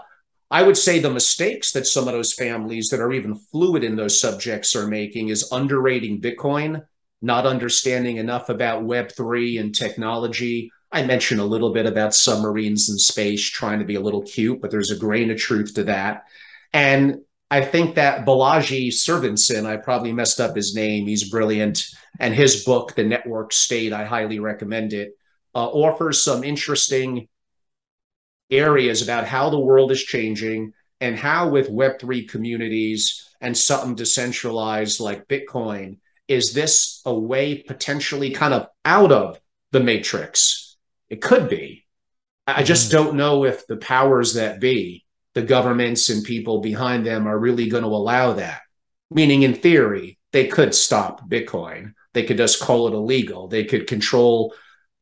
I would say the mistakes that some of those families that are even fluid in those subjects are making is underrating Bitcoin not understanding enough about Web3 and technology. I mentioned a little bit about submarines and space, trying to be a little cute, but there's a grain of truth to that. And I think that Balaji Servinson, I probably messed up his name, he's brilliant. And his book, The Network State, I highly recommend it, uh, offers some interesting areas about how the world is changing and how, with Web3 communities and something decentralized like Bitcoin, is this a way potentially kind of out of the matrix? It could be. I just mm. don't know if the powers that be, the governments and people behind them, are really going to allow that. Meaning, in theory, they could stop Bitcoin. They could just call it illegal. They could control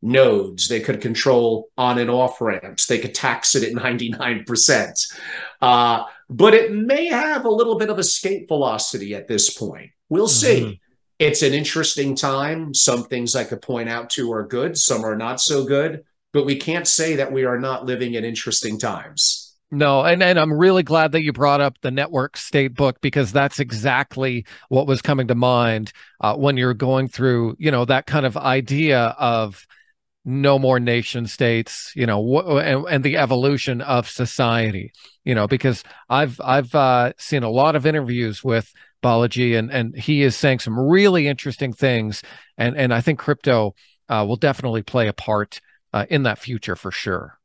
nodes. They could control on and off ramps. They could tax it at 99%. Uh, but it may have a little bit of escape velocity at this point. We'll see. Mm-hmm it's an interesting time. Some things I could point out to are good, some are not so good, but we can't say that we are not living in interesting times. No, and, and I'm really glad that you brought up the network state book because that's exactly what was coming to mind uh, when you're going through, you know, that kind of idea of no more nation states, you know, and, and the evolution of society, you know, because I've I've uh, seen a lot of interviews with Balaji, and and he is saying some really interesting things, and and I think crypto uh, will definitely play a part uh, in that future for sure.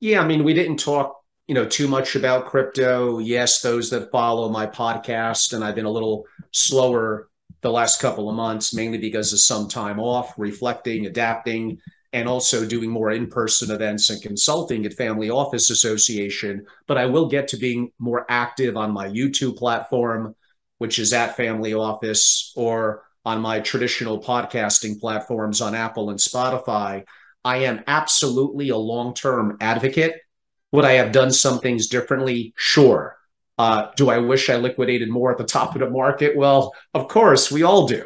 Yeah, I mean, we didn't talk, you know, too much about crypto. Yes, those that follow my podcast, and I've been a little slower the last couple of months, mainly because of some time off, reflecting, adapting, and also doing more in-person events and consulting at Family Office Association. But I will get to being more active on my YouTube platform which is at Family Office, or on my traditional podcasting platforms on Apple and Spotify, I am absolutely a long term advocate. Would I have done some things differently? Sure. Uh, do I wish I liquidated more at the top of the market? Well, of course, we all do.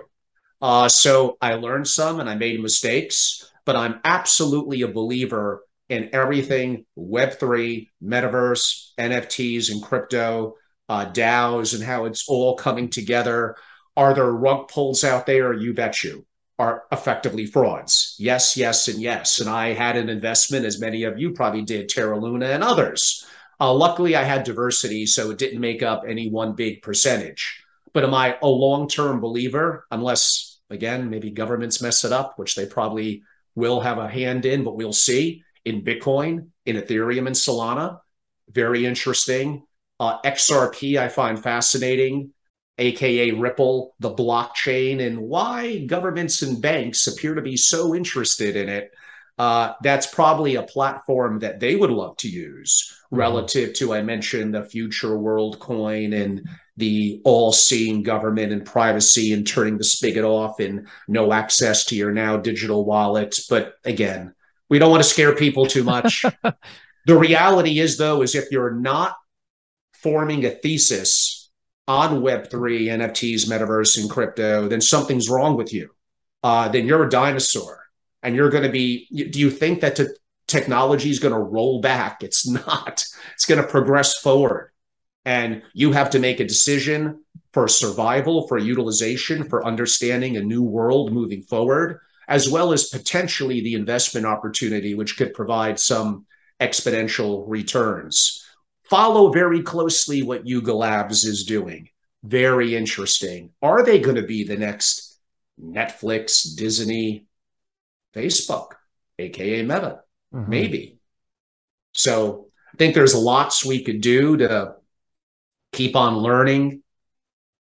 Uh, so I learned some and I made mistakes, but I'm absolutely a believer in everything Web3, metaverse, NFTs, and crypto uh, DAOs and how it's all coming together. Are there rug pulls out there? You bet you are effectively frauds. Yes, yes, and yes. And I had an investment, as many of you probably did, Terra Luna and others. Uh, luckily, I had diversity, so it didn't make up any one big percentage. But am I a long term believer? Unless, again, maybe governments mess it up, which they probably will have a hand in, but we'll see in Bitcoin, in Ethereum, and Solana. Very interesting. Uh, XRP, I find fascinating, aka Ripple, the blockchain, and why governments and banks appear to be so interested in it. Uh, that's probably a platform that they would love to use. Relative to, I mentioned, the future world coin and the all seeing government and privacy and turning the spigot off and no access to your now digital wallets. But again, we don't want to scare people too much. the reality is, though, is if you're not forming a thesis on Web3, NFTs, metaverse, and crypto, then something's wrong with you. Uh, then you're a dinosaur and you're going to be. Do you think that t- technology is going to roll back? It's not. It's going to progress forward. And you have to make a decision for survival, for utilization, for understanding a new world moving forward, as well as potentially the investment opportunity, which could provide some exponential returns follow very closely what Yuga Labs is doing. Very interesting. Are they going to be the next Netflix, Disney, Facebook, aka Meta? Mm-hmm. Maybe. So I think there's lots we could do to keep on learning,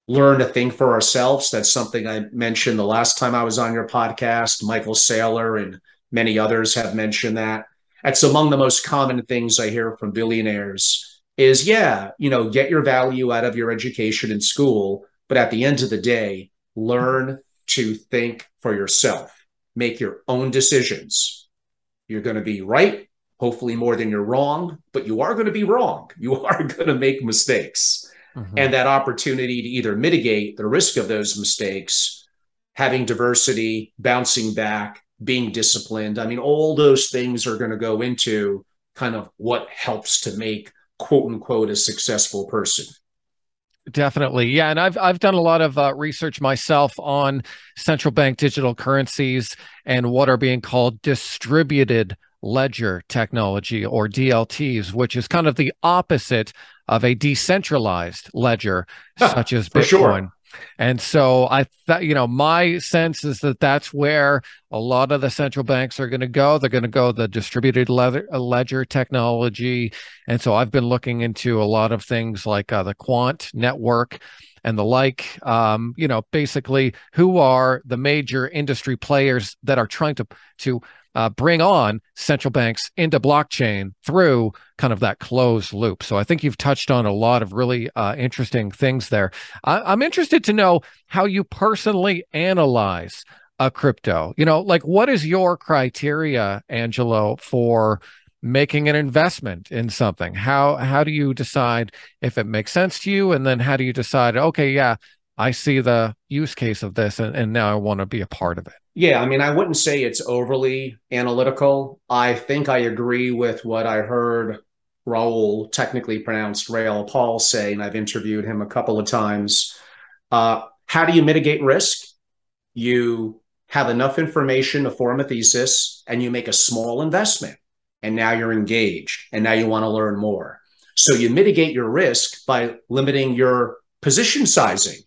learn to think for ourselves. That's something I mentioned the last time I was on your podcast. Michael Saylor and many others have mentioned that. That's among the most common things I hear from billionaires is yeah, you know, get your value out of your education in school, but at the end of the day, learn to think for yourself. Make your own decisions. You're going to be right, hopefully more than you're wrong, but you are going to be wrong. You are going to make mistakes. Mm-hmm. And that opportunity to either mitigate the risk of those mistakes, having diversity, bouncing back, being disciplined. I mean, all those things are going to go into kind of what helps to make quote unquote a successful person. Definitely. Yeah. And I've I've done a lot of uh, research myself on central bank digital currencies and what are being called distributed ledger technology or DLTs, which is kind of the opposite of a decentralized ledger such as Bitcoin. Sure. And so I thought, you know, my sense is that that's where a lot of the central banks are going to go. They're going to go the distributed ledger, ledger technology. And so I've been looking into a lot of things like uh, the quant network and the like. Um, you know, basically, who are the major industry players that are trying to to uh, bring on central banks into blockchain through kind of that closed loop. So I think you've touched on a lot of really uh, interesting things there. I- I'm interested to know how you personally analyze a crypto. You know, like what is your criteria, Angelo, for making an investment in something? How how do you decide if it makes sense to you, and then how do you decide? Okay, yeah, I see the use case of this, and, and now I want to be a part of it. Yeah, I mean, I wouldn't say it's overly analytical. I think I agree with what I heard Raoul, technically pronounced Raoul Paul, say, and I've interviewed him a couple of times. Uh, how do you mitigate risk? You have enough information to form a thesis, and you make a small investment, and now you're engaged, and now you want to learn more. So you mitigate your risk by limiting your position sizing.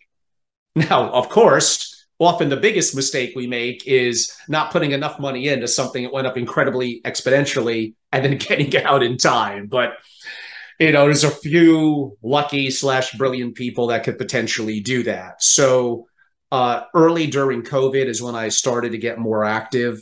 Now, of course, often the biggest mistake we make is not putting enough money into something that went up incredibly exponentially and then getting out in time. But you know, there's a few lucky slash brilliant people that could potentially do that. So uh, early during COVID is when I started to get more active.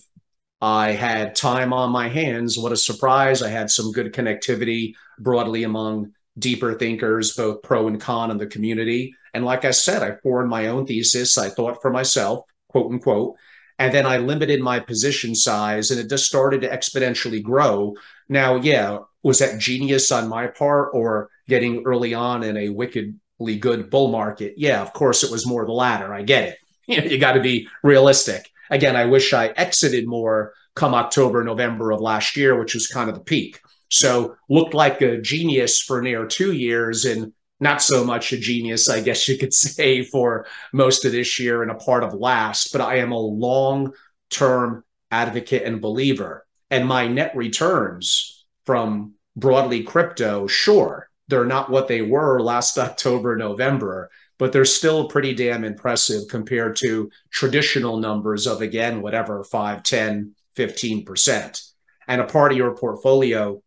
I had time on my hands. What a surprise. I had some good connectivity broadly among deeper thinkers, both pro and con in the community. And like I said, I formed my own thesis. I thought for myself, quote unquote. And then I limited my position size and it just started to exponentially grow. Now, yeah, was that genius on my part or getting early on in a wickedly good bull market? Yeah, of course, it was more the latter. I get it. You, know, you got to be realistic. Again, I wish I exited more come October, November of last year, which was kind of the peak. So looked like a genius for near two years and not so much a genius, I guess you could say, for most of this year and a part of last, but I am a long term advocate and believer. And my net returns from broadly crypto, sure, they're not what they were last October, November, but they're still pretty damn impressive compared to traditional numbers of, again, whatever, 5, 10, 15%. And a part of your portfolio,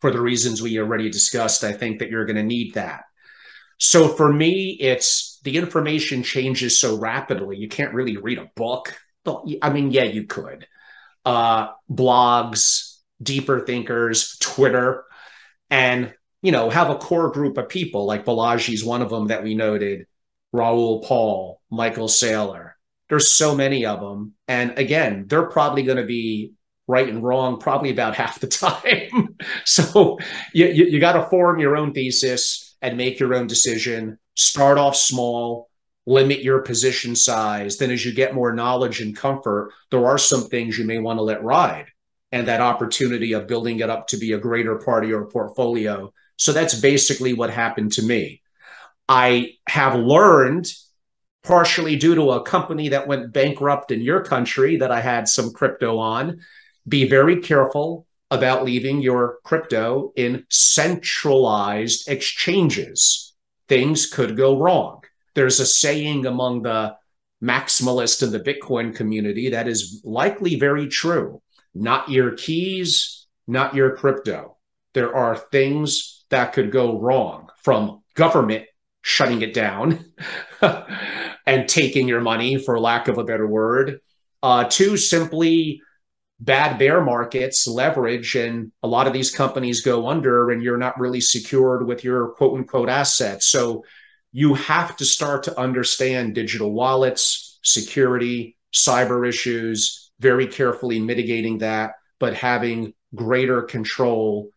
for the reasons we already discussed, I think that you're going to need that. So for me, it's the information changes so rapidly. You can't really read a book. I mean, yeah, you could. Uh, blogs, deeper thinkers, Twitter, and you know, have a core group of people like Balaji's one of them that we noted, Raoul Paul, Michael Saylor. There's so many of them. And again, they're probably going to be right and wrong probably about half the time. so you, you, you got to form your own thesis and make your own decision. Start off small, limit your position size. Then, as you get more knowledge and comfort, there are some things you may want to let ride and that opportunity of building it up to be a greater part of your portfolio. So, that's basically what happened to me. I have learned, partially due to a company that went bankrupt in your country that I had some crypto on, be very careful about leaving your crypto in centralized exchanges. Things could go wrong. There's a saying among the maximalist in the Bitcoin community that is likely very true. Not your keys, not your crypto. There are things that could go wrong from government shutting it down and taking your money, for lack of a better word, uh, to simply bad bear markets leverage and a lot of these companies go under and you're not really secured with your quote unquote assets. So you have to start to understand digital wallets, security, cyber issues, very carefully mitigating that, but having greater control.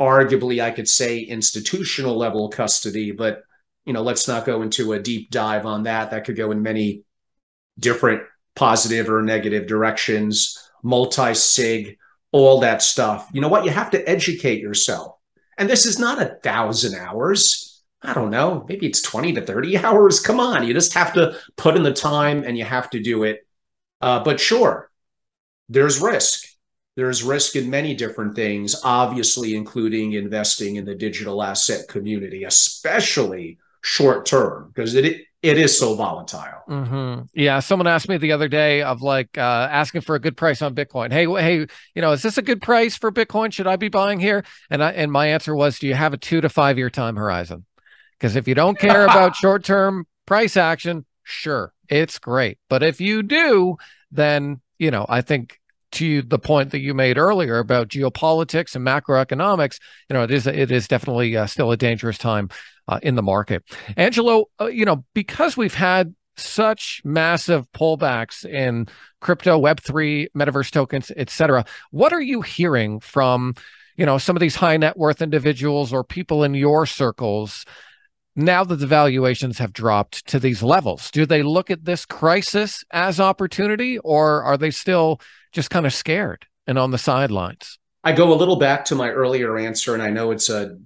Arguably, I could say institutional level custody, but you know, let's not go into a deep dive on that. That could go in many different positive or negative directions, multi sig, all that stuff. You know what? You have to educate yourself. And this is not a thousand hours. I don't know. Maybe it's 20 to 30 hours. Come on. You just have to put in the time and you have to do it. Uh, but sure, there's risk. There's risk in many different things, obviously, including investing in the digital asset community, especially short term, because it it is so volatile. Mm-hmm. Yeah, someone asked me the other day of like uh, asking for a good price on Bitcoin. Hey, hey, you know, is this a good price for Bitcoin? Should I be buying here? And I and my answer was, do you have a two to five year time horizon? Because if you don't care about short term price action, sure, it's great. But if you do, then you know, I think to the point that you made earlier about geopolitics and macroeconomics, you know, it is it is definitely uh, still a dangerous time uh, in the market. Angelo, uh, you know, because we've had such massive pullbacks in crypto, Web3, metaverse tokens, et cetera, what are you hearing from, you know, some of these high net worth individuals or people in your circles now that the valuations have dropped to these levels? Do they look at this crisis as opportunity or are they still just kind of scared and on the sidelines? I go a little back to my earlier answer, and I know it's a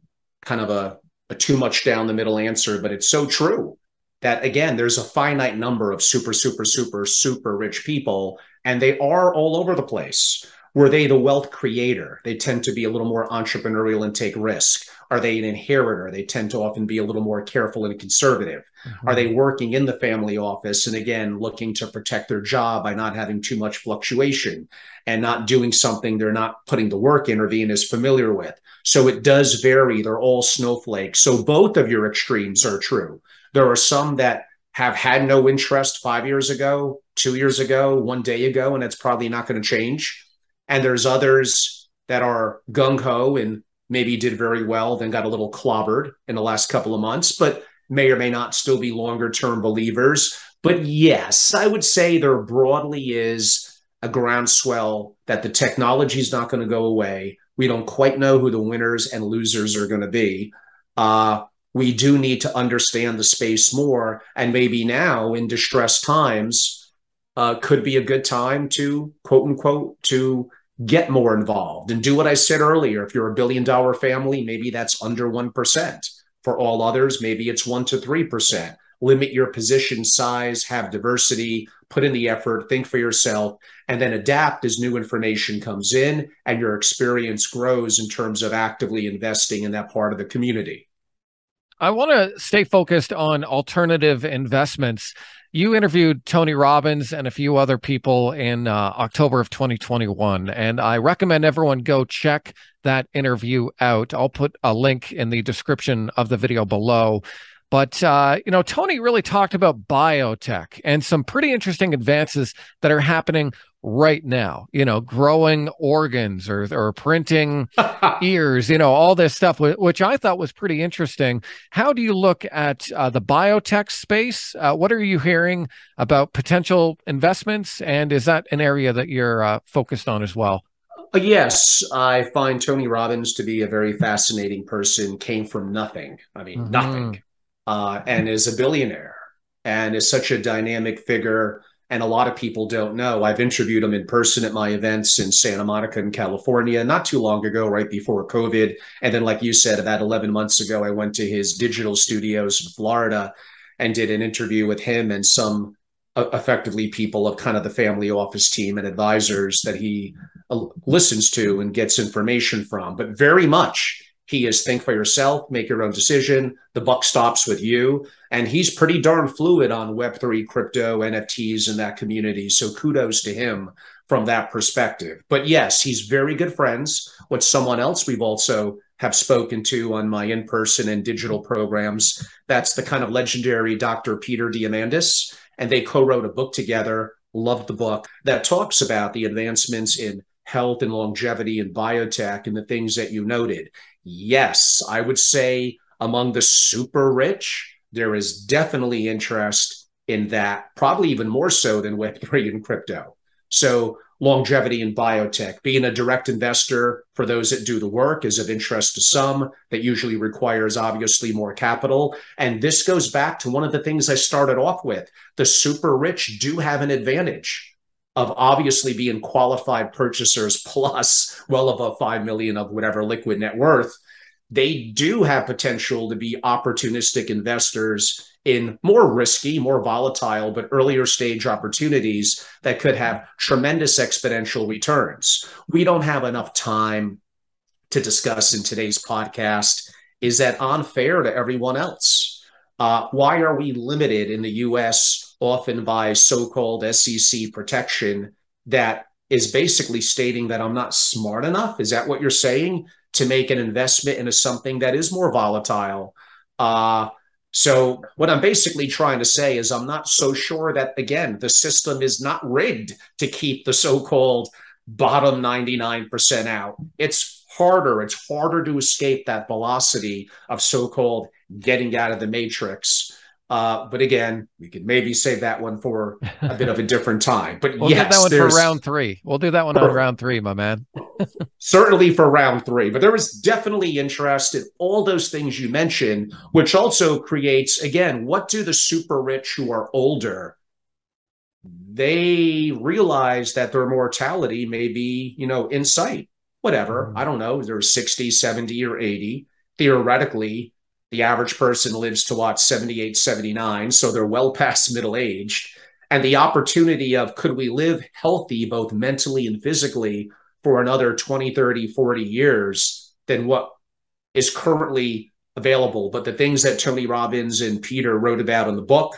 kind of a a too much down the middle answer, but it's so true that again, there's a finite number of super, super, super, super rich people, and they are all over the place. Were they the wealth creator? They tend to be a little more entrepreneurial and take risk. Are they an inheritor? They tend to often be a little more careful and conservative. Mm-hmm. Are they working in the family office and again looking to protect their job by not having too much fluctuation and not doing something they're not putting the work in or being as familiar with? So it does vary. They're all snowflakes. So both of your extremes are true. There are some that have had no interest five years ago, two years ago, one day ago, and it's probably not going to change. And there's others that are gung ho and maybe did very well, then got a little clobbered in the last couple of months, but may or may not still be longer term believers. But yes, I would say there broadly is a groundswell that the technology is not going to go away. We don't quite know who the winners and losers are going to be. Uh, we do need to understand the space more. And maybe now in distressed times uh, could be a good time to quote unquote to get more involved and do what I said earlier. If you're a billion dollar family, maybe that's under 1%. For all others, maybe it's 1% to 3%. Limit your position size, have diversity, put in the effort, think for yourself, and then adapt as new information comes in and your experience grows in terms of actively investing in that part of the community. I want to stay focused on alternative investments. You interviewed Tony Robbins and a few other people in uh, October of 2021, and I recommend everyone go check that interview out. I'll put a link in the description of the video below. But, uh, you know, Tony really talked about biotech and some pretty interesting advances that are happening right now, you know, growing organs or, or printing ears, you know, all this stuff, which I thought was pretty interesting. How do you look at uh, the biotech space? Uh, what are you hearing about potential investments? And is that an area that you're uh, focused on as well? Yes, I find Tony Robbins to be a very fascinating person, came from nothing. I mean, mm-hmm. nothing uh, and is a billionaire and is such a dynamic figure. And a lot of people don't know. I've interviewed him in person at my events in Santa Monica in California not too long ago, right before COVID. And then, like you said, about 11 months ago, I went to his digital studios in Florida and did an interview with him and some effectively people of kind of the family office team and advisors that he uh, listens to and gets information from. But very much he is think for yourself, make your own decision. The buck stops with you. And he's pretty darn fluid on Web3, crypto, NFTs, and that community. So kudos to him from that perspective. But yes, he's very good friends with someone else we've also have spoken to on my in-person and digital programs. That's the kind of legendary Dr. Peter Diamandis. And they co-wrote a book together, loved the book, that talks about the advancements in health and longevity and biotech and the things that you noted. Yes, I would say among the super rich, there is definitely interest in that, probably even more so than Web3 and crypto. So, longevity in biotech, being a direct investor for those that do the work is of interest to some. That usually requires obviously more capital. And this goes back to one of the things I started off with. The super rich do have an advantage of obviously being qualified purchasers plus well above 5 million of whatever liquid net worth they do have potential to be opportunistic investors in more risky, more volatile, but earlier stage opportunities that could have tremendous exponential returns. We don't have enough time to discuss in today's podcast. Is that unfair to everyone else? Uh, why are we limited in the US often by so called SEC protection that is basically stating that I'm not smart enough? Is that what you're saying? to make an investment into something that is more volatile. Uh, so what I'm basically trying to say is I'm not so sure that again the system is not rigged to keep the so-called bottom 99% out. It's harder. It's harder to escape that velocity of so-called getting out of the matrix. Uh, but again, we could maybe save that one for a bit of a different time. But we'll yes, do that one for round three. We'll do that one on round three, my man. certainly for round three. But there was definitely interest in all those things you mentioned, which also creates again, what do the super rich who are older? They realize that their mortality may be, you know, in sight. Whatever. Mm-hmm. I don't know. They're 60, 70, or 80. Theoretically, the average person lives to watch 78 79 so they're well past middle age. and the opportunity of could we live healthy both mentally and physically for another 20 30 40 years than what is currently available. But the things that tony robbins and peter wrote about in the book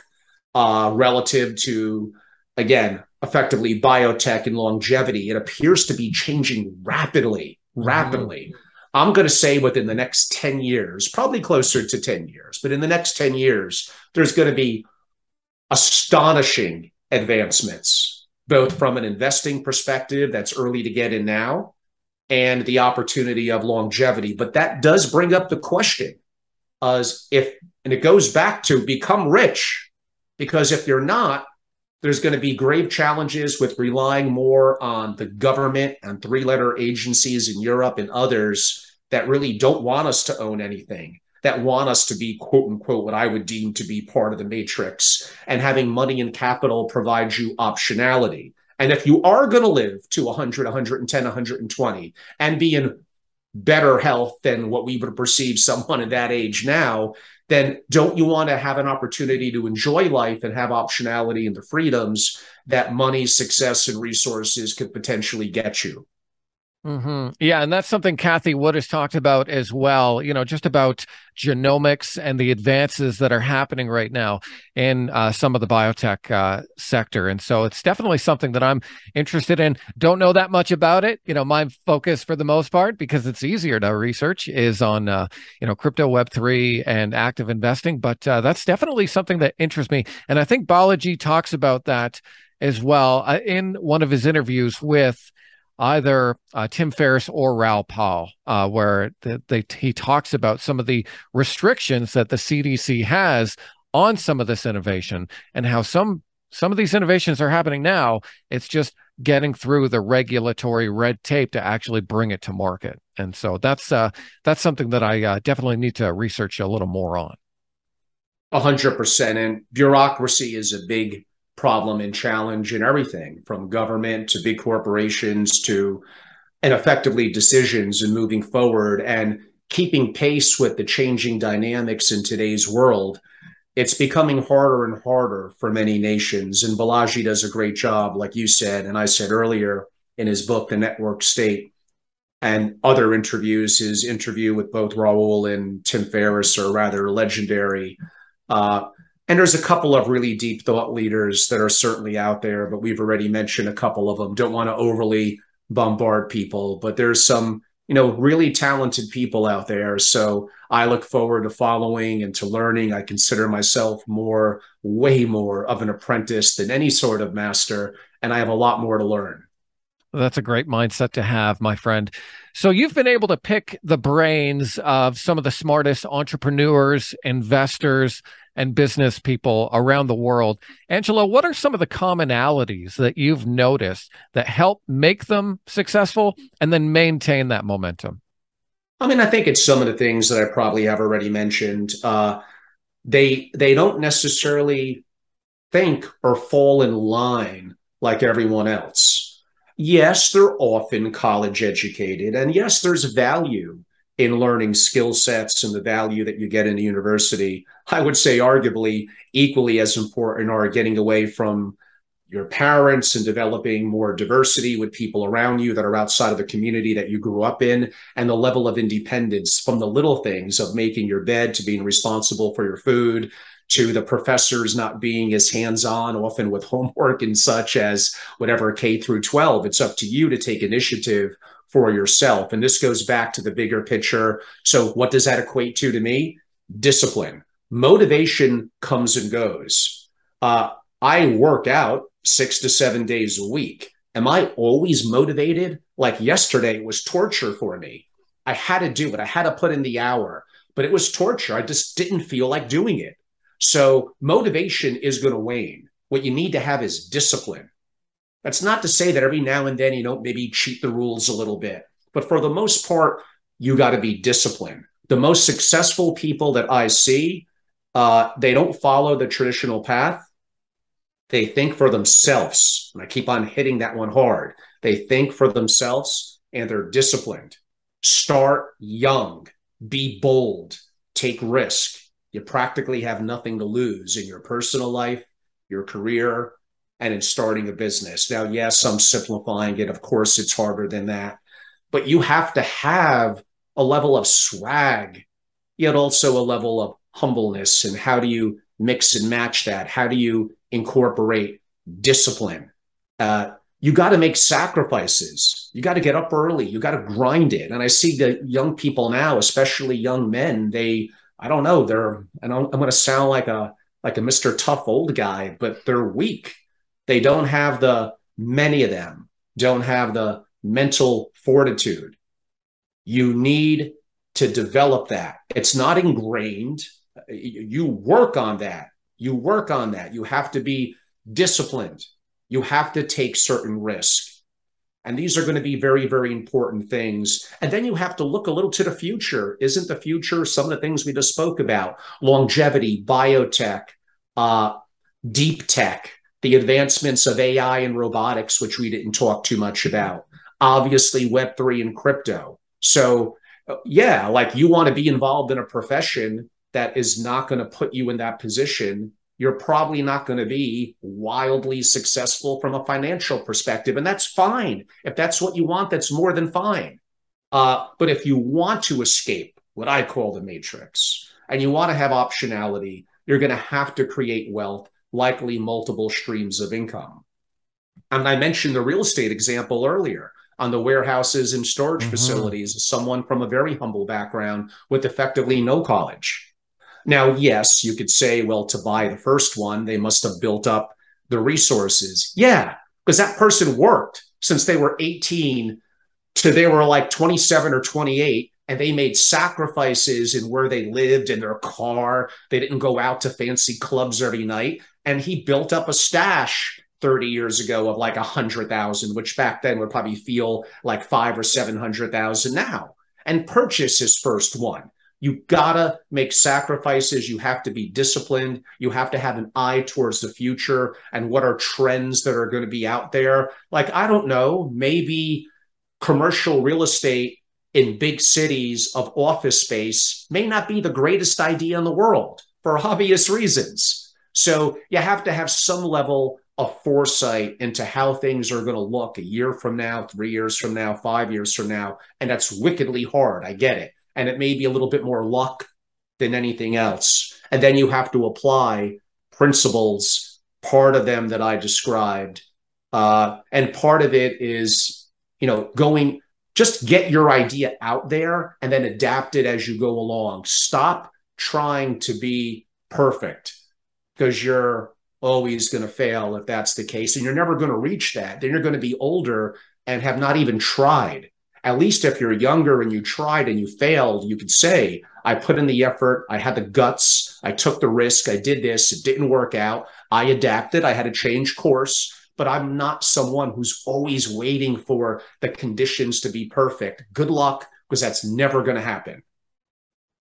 uh, relative to again effectively biotech and longevity it appears to be changing rapidly rapidly. Mm-hmm I'm going to say within the next 10 years, probably closer to 10 years, but in the next 10 years, there's going to be astonishing advancements, both from an investing perspective that's early to get in now and the opportunity of longevity. But that does bring up the question as if, and it goes back to become rich, because if you're not, there's going to be grave challenges with relying more on the government and three letter agencies in Europe and others that really don't want us to own anything, that want us to be, quote unquote, what I would deem to be part of the matrix. And having money and capital provides you optionality. And if you are going to live to 100, 110, 120 and be in better health than what we would perceive someone at that age now, then don't you want to have an opportunity to enjoy life and have optionality and the freedoms that money, success, and resources could potentially get you? Mm-hmm. Yeah, and that's something Cathie Wood has talked about as well. You know, just about genomics and the advances that are happening right now in uh, some of the biotech uh, sector, and so it's definitely something that I'm interested in. Don't know that much about it. You know, my focus for the most part, because it's easier to research, is on uh, you know crypto, Web three, and active investing. But uh, that's definitely something that interests me, and I think Balaji talks about that as well uh, in one of his interviews with either uh, Tim Ferriss or Raoul Pal, uh, where the, they, he talks about some of the restrictions that the CDC has on some of this innovation and how some some of these innovations are happening now. It's just getting through the regulatory red tape to actually bring it to market. And so that's uh, that's something that I uh, definitely need to research a little more on. A hundred percent, and bureaucracy is a big problem and challenge in everything from government to big corporations to and effectively decisions and moving forward and keeping pace with the changing dynamics in today's world it's becoming harder and harder for many nations. And balaji does a great job like you said and i said earlier in his book the network state and other interviews his interview with both raoul and tim ferriss are rather legendary. Uh, and there's a couple of really deep thought leaders that are certainly out there, but we've already mentioned a couple of them. Don't want to overly bombard people, but there's some, you know, really talented people out there. So I look forward to following and to learning. I consider myself more, way more of an apprentice than any sort of master, and I have a lot more to learn. That's a great mindset to have, my friend. So, you've been able to pick the brains of some of the smartest entrepreneurs, investors, and business people around the world. Angelo, what are some of the commonalities that you've noticed that help make them successful and then maintain that momentum? I mean, I think it's some of the things that I probably have already mentioned. Uh, they they don't necessarily think or fall in line like everyone else yes, they're often college educated, and yes, there's value in learning skill sets and the value that you get in a university. I would say, arguably, equally as important are getting away from your parents and developing more diversity with people around you that are outside of the community that you grew up in, and the level of independence from the little things of making your bed to being responsible for your food to the professors not being as hands-on often with homework and such as whatever K through 12 it's up to you to take initiative for yourself. And this goes back to the bigger picture. So what does that equate to to me? Discipline. Motivation comes and goes. Uh, I work out 6 to 7 days a week. Am I always motivated? Like yesterday was torture for me. I had to do it. I had to put in the hour but it was torture. I just didn't feel like doing it. So motivation is going to wane. What you need to have is discipline. That's not to say that every now and then you don't maybe cheat the rules a little bit, but for the most part, you got to be disciplined. The most successful people that I see, uh, they don't follow the traditional path. They think for themselves. And I keep on hitting that one hard. They think for themselves and they're disciplined. Start young, be bold, take risk you practically have nothing to lose in your personal life, your career, and in starting a business. Now, yes, I'm simplifying it. Of course, it's harder than that, but you have to have a level of swag, yet also a level of humbleness. And how do you mix and match that? How do you incorporate discipline? Uh, you got to make sacrifices. You got to get up early. You got to grind it. And I see the young people now, especially young men, they I don't know. They're and I'm, I'm going to sound like a like a Mr. Tough old guy, but they're weak. They don't have the many of them don't have the mental fortitude. You need to develop that. It's not ingrained. You work on that. You work on that. You have to be disciplined. You have to take certain risks. And these are going to be very, very important things. And then you have to look a little to the future. Isn't the future some of the things we just spoke about? Longevity, biotech, uh, deep tech, the advancements of AI and robotics, which we didn't talk too much about. Obviously, Web3 and crypto. So, yeah, like you want to be involved in a profession that is not going to put you in that position you're probably not going to be wildly successful from a financial perspective. And that's fine. If that's what you want, that's more than fine. Uh, but if you want to escape what I call the matrix and you want to have optionality, you're going to have to create wealth, likely multiple streams of income. And I mentioned the real estate example earlier on the warehouses and storage mm-hmm. facilities, someone from a very humble background with effectively no college now, yes, you could say, well, to buy the first one, they must have built up the resources. Yeah, because that person worked since they were 18 to they were like 27 or 28 and they made sacrifices in where they lived in their car. They didn't go out to fancy clubs every night. And he built up a stash 30 years ago of like a hundred thousand, which back then would probably feel like five or seven hundred thousand now, and purchase his first one. You gotta make sacrifices. You have to be disciplined. You have to have an eye towards the future and what are trends that are going to be out there. Like, I don't know, maybe commercial real estate in big cities of office space may not be the greatest idea in the world for obvious reasons. So you have to have some level of foresight into how things are going to look a year from now, three years from now, five years from now. And that's wickedly hard. I get it and it may be a little bit more luck than anything else. And then you have to apply principles, part of them that I described. Uh, and part of it is, you know, going, just get your idea out there and then adapt it as you go along. Stop trying to be perfect because you're always going to fail if that's the case. And you're never going to reach that. Then you're going to be older and have not even tried. At least if you're younger and you tried and you failed, you could say, I put in the effort, I had the guts, I took the risk, I did this, it didn't work out, I adapted, I had to change course. But I'm not someone who's always waiting for the conditions to be perfect. Good luck, because that's never going to happen.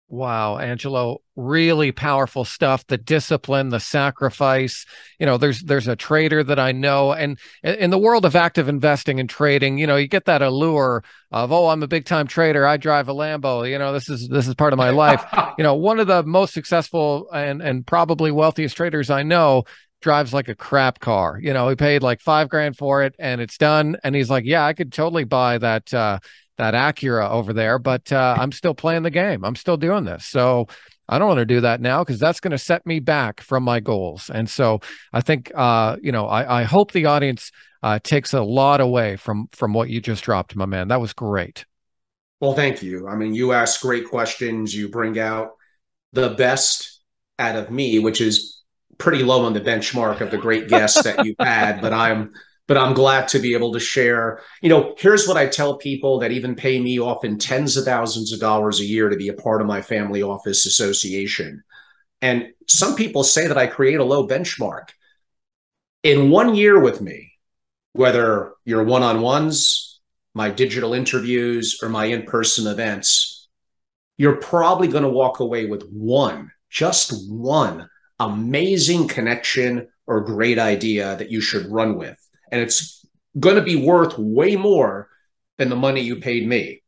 Wow, Angelo, really powerful stuff. The discipline, the sacrifice. You know, there's there's a trader that I know, and in the world of active investing and trading, you know, you get that allure of, oh, I'm a big time trader. I drive a Lambo. You know, this is this is part of my life. you know, one of the most successful and and probably wealthiest traders I know drives like a crap car. You know, he paid like five grand for it, and it's done. And he's like, yeah, I could totally buy that. uh that Acura over there, but uh, I'm still playing the game. I'm still doing this. So I don't want to do that now because that's going to set me back from my goals. And so I think, uh, you know, I, I hope the audience uh, takes a lot away from from what you just dropped, my man. That was great. Well, thank you. I mean, you ask great questions. You bring out the best out of me, which is pretty low on the benchmark of the great guests that you've had. But I'm but I'm glad to be able to share. You know, here's what I tell people that even pay me often tens of thousands of dollars a year to be a part of my family office association. And some people say that I create a low benchmark. In one year with me, whether your one on ones, my digital interviews, or my in person events, you're probably going to walk away with one, just one amazing connection or great idea that you should run with and it's going to be worth way more than the money you paid me.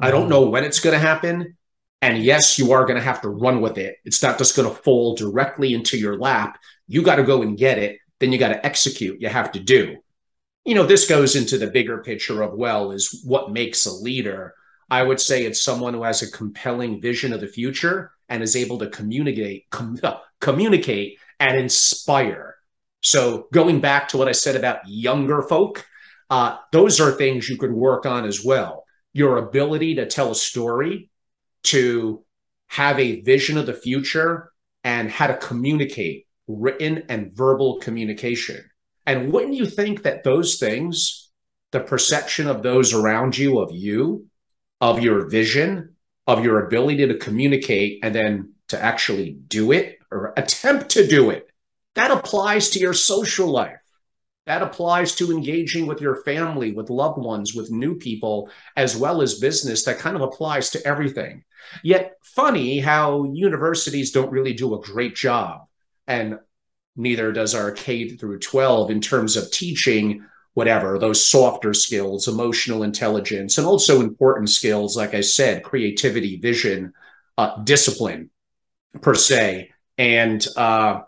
I don't know when it's going to happen. And yes, you are going to have to run with it. It's not just going to fall directly into your lap. You got to go and get it. Then you got to execute. You have to do. You know, this goes into the bigger picture of, well, is what makes a leader. I would say it's someone who has a compelling vision of the future and is able to communicate, com- communicate and inspire. So going back to what I said about younger folk, uh, those are things you could work on as well. Your ability to tell a story, to have a vision of the future, and how to communicate written and verbal communication. And wouldn't you think that those things, the perception of those around you, of you, of your vision, of your ability to communicate, and then to actually do it or attempt to do it, that applies to your social life. That applies to engaging with your family, with loved ones, with new people, as well as business. That kind of applies to everything. Yet, funny how universities don't really do a great job, and neither does our K through 12 in terms of teaching whatever those softer skills, emotional intelligence, and also important skills, like I said, creativity, vision, uh, discipline, per se. And uh,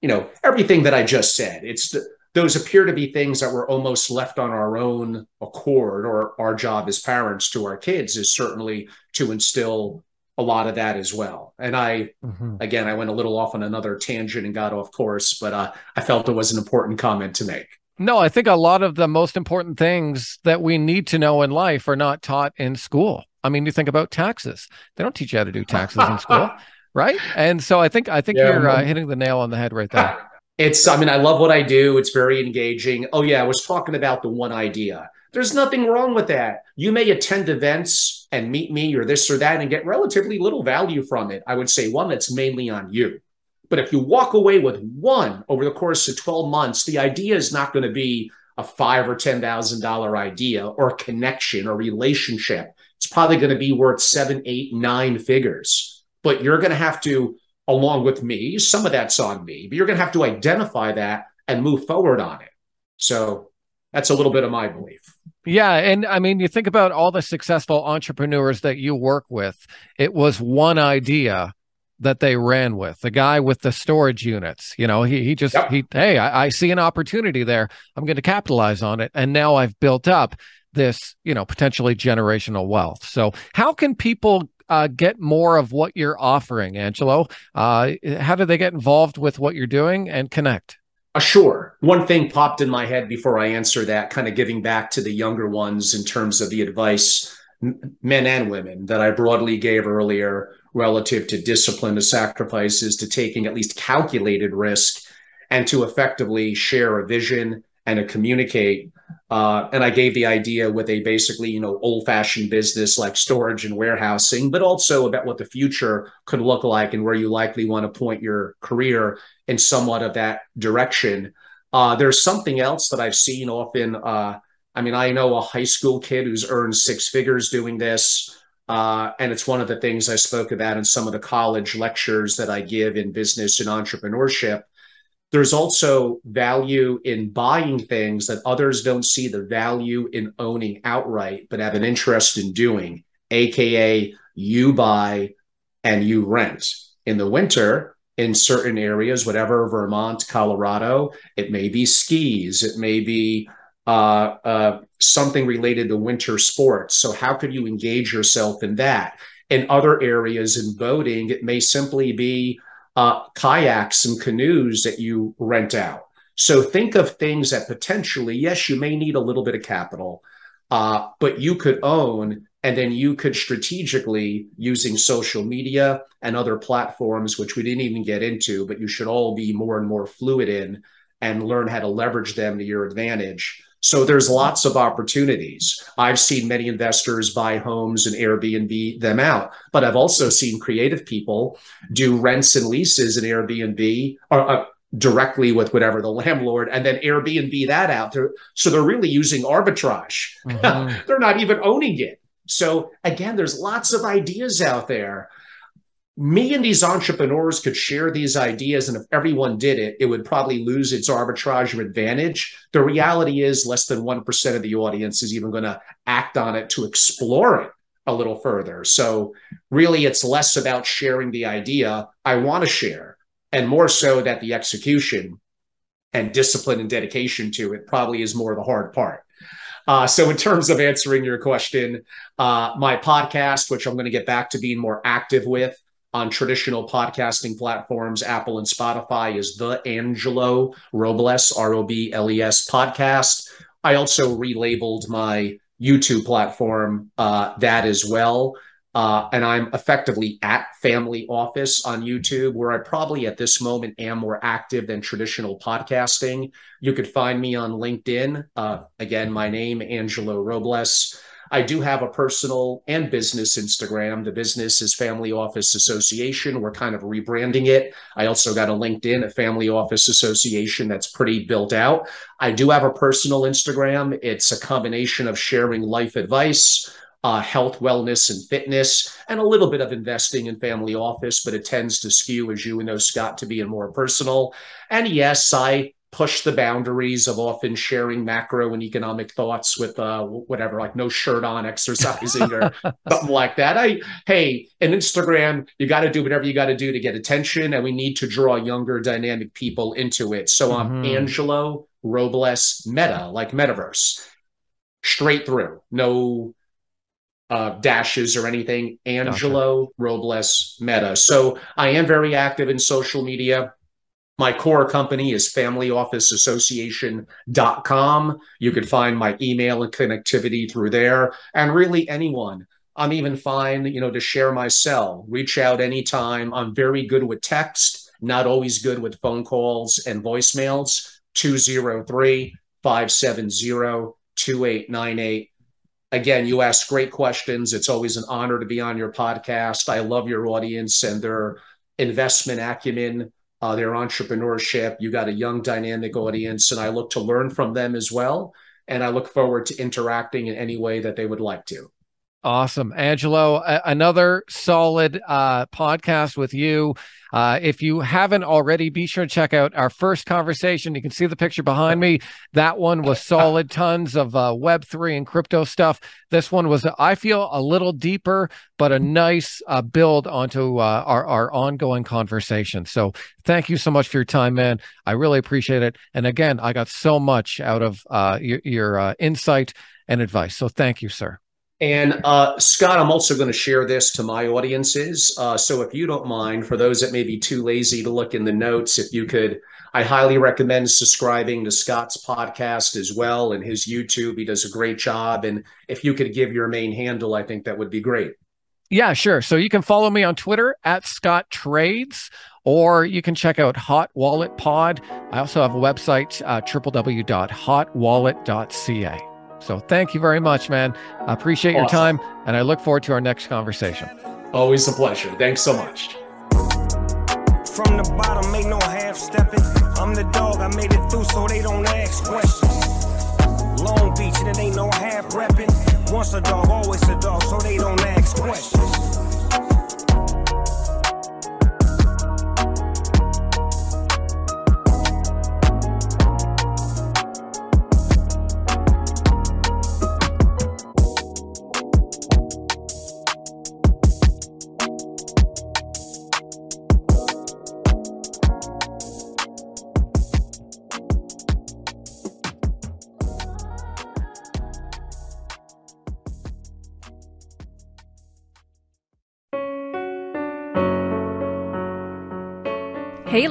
you know everything that I just said. It's the, those appear to be things that were almost left on our own accord, or our job as parents to our kids is certainly to instill a lot of that as well. And I, mm-hmm. again, I went a little off on another tangent and got off course, but uh, I felt it was an important comment to make. No, I think a lot of the most important things that we need to know in life are not taught in school. I mean, you think about taxes. They don't teach you how to do taxes in school. right? And so I think I think yeah, you're uh, hitting the nail on the head right there. It's I mean I love what I do. It's very engaging. Oh yeah, I was talking about the one idea. There's nothing wrong with that. You may attend events and meet me or this or that and get relatively little value from it. I would say one that's mainly on you. But if you walk away with one over the course of 12 months, the idea is not going to be a five or ten thousand dollar idea or connection or relationship. It's probably going to be worth seven, eight, nine figures but you're going to have to, along with me, some of that's on me, but you're going to have to identify that and move forward on it. So that's a little bit of my belief. Yeah. And I mean, you think about all the successful entrepreneurs that you work with, it was one idea that they ran with the guy with the storage units you know he, he just yep. he hey I, I see an opportunity there i'm going to capitalize on it and now i've built up this you know potentially generational wealth so how can people uh, get more of what you're offering, Angelo? Uh, how do they get involved with what you're doing and connect? Uh, sure. One thing popped in my head before I answer that, kind of giving back to the younger ones in terms of the advice, men and women, that I broadly gave earlier relative to discipline, to sacrifices, to taking at least calculated risk, and to effectively share a vision and to communicate Uh, and I gave the idea with a basically, you know, old fashioned business like storage and warehousing, but also about what the future could look like and where you likely want to point your career in somewhat of that direction. Uh, there's something else that I've seen often. Uh, I mean, I know a high school kid who's earned six figures doing this. Uh, and it's one of the things I spoke about in some of the college lectures that I give in business and entrepreneurship there's also value in buying things that others don't see the value in owning outright, but have an interest in doing, AKA, you buy and you rent. In the winter, in certain areas, whatever, Vermont, Colorado, it may be skis, it may be uh, uh, something related to winter sports. So, how could you engage yourself in that? In other areas in boating, it may simply be uh, kayaks and canoes that you rent out. So think of things that potentially, yes, you may need a little bit of capital, uh, but you could own, and then you could strategically using social media and other platforms, which we didn't even get into, but you should all be more and more fluid in and learn how to leverage them to your advantage so there's lots of opportunities. I've seen many investors buy homes and Airbnb them out, but I've also seen creative people do rents and leases in Airbnb or uh, directly with whatever the landlord and then Airbnb that out. They're, so they're really using arbitrage. Mm-hmm. they're not even owning it. So again, there's lots of ideas out there me and these entrepreneurs could share these ideas and if everyone did it it would probably lose its arbitrage of advantage. The reality is less than 1% of the audience is even going to act on it to explore it a little further. So really it's less about sharing the idea i want to share and more so that the execution and discipline and dedication to it probably is more the hard part. Uh, so, in terms of answering your question, uh, my podcast, which I'm going to get back to being more active with, on traditional podcasting platforms, Apple and Spotify, is the Angelo Robles, R O B L E S podcast. I also relabeled my YouTube platform uh, that as well. Uh, and I'm effectively at Family Office on YouTube, where I probably at this moment am more active than traditional podcasting. You could find me on LinkedIn. Uh, again, my name, Angelo Robles. I do have a personal and business Instagram. The business is Family Office Association. We're kind of rebranding it. I also got a LinkedIn at Family Office Association that's pretty built out. I do have a personal Instagram. It's a combination of sharing life advice, uh, health, wellness, and fitness, and a little bit of investing in family office, but it tends to skew, as you know, Scott, to being more personal. And yes, I push the boundaries of often sharing macro and economic thoughts with uh, whatever, like no shirt on exercising or something like that. I, hey, in Instagram, you got to do whatever you got to do to get attention, and we need to draw younger, dynamic people into it. So I'm mm-hmm. Angelo Robles Meta, like metaverse, straight through, no uh, dashes or anything. Angelo gotcha. Robles Meta. So I am very active in social media. My core company is familyofficeassociation.com. You can find my email and connectivity through there. And really, anyone. I'm even fine, you know, to share my cell. Reach out anytime. I'm very good with text, not always good with phone calls and voicemails. 203 570 2898. Again, you ask great questions. It's always an honor to be on your podcast. I love your audience and their investment acumen uh, their entrepreneurship. You got a young, dynamic audience, and I look to learn from them as well. And I look forward to interacting in any way that they would like to. Awesome. Angelo, a- another solid uh, podcast with you. Uh, if you haven't already, be sure to check out our first conversation. You can see the picture behind me. That one was solid, tons of uh, Web3 and crypto stuff. This one was, I feel, a little deeper, but a nice uh, build onto uh, our, our ongoing conversation. So thank you so much for your time, man. I really appreciate it. And again, I got so much out of uh, your, your insight and advice. So thank you, sir. And uh, Scott, I'm also going to share this to my audiences. Uh, so if you don't mind, for those that may be too lazy to look in the notes, if you could, I highly recommend subscribing to Scott's podcast as well and his YouTube. He does a great job. And if you could give your main handle, I think that would be great. Yeah, sure. So you can follow me on Twitter at Scott Trades, or you can check out Hot Wallet Pod. I also have a website, uh, www.hotwallet.ca. So thank you very much, man. I appreciate awesome. your time, and I look forward to our next conversation. Always a pleasure. Thanks so much. From the bottom, make no half stepping. I'm the dog, I made it through so they don't ask questions. Long Beach, and it ain't no half repping. Once a dog, always a dog, so they don't ask questions.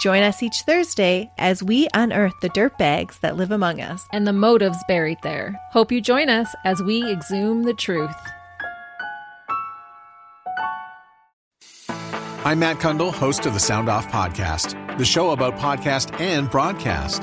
Join us each Thursday as we unearth the dirt bags that live among us and the motives buried there. Hope you join us as we exhume the truth. I'm Matt Cundill, host of the Sound Off Podcast, the show about podcast and broadcast.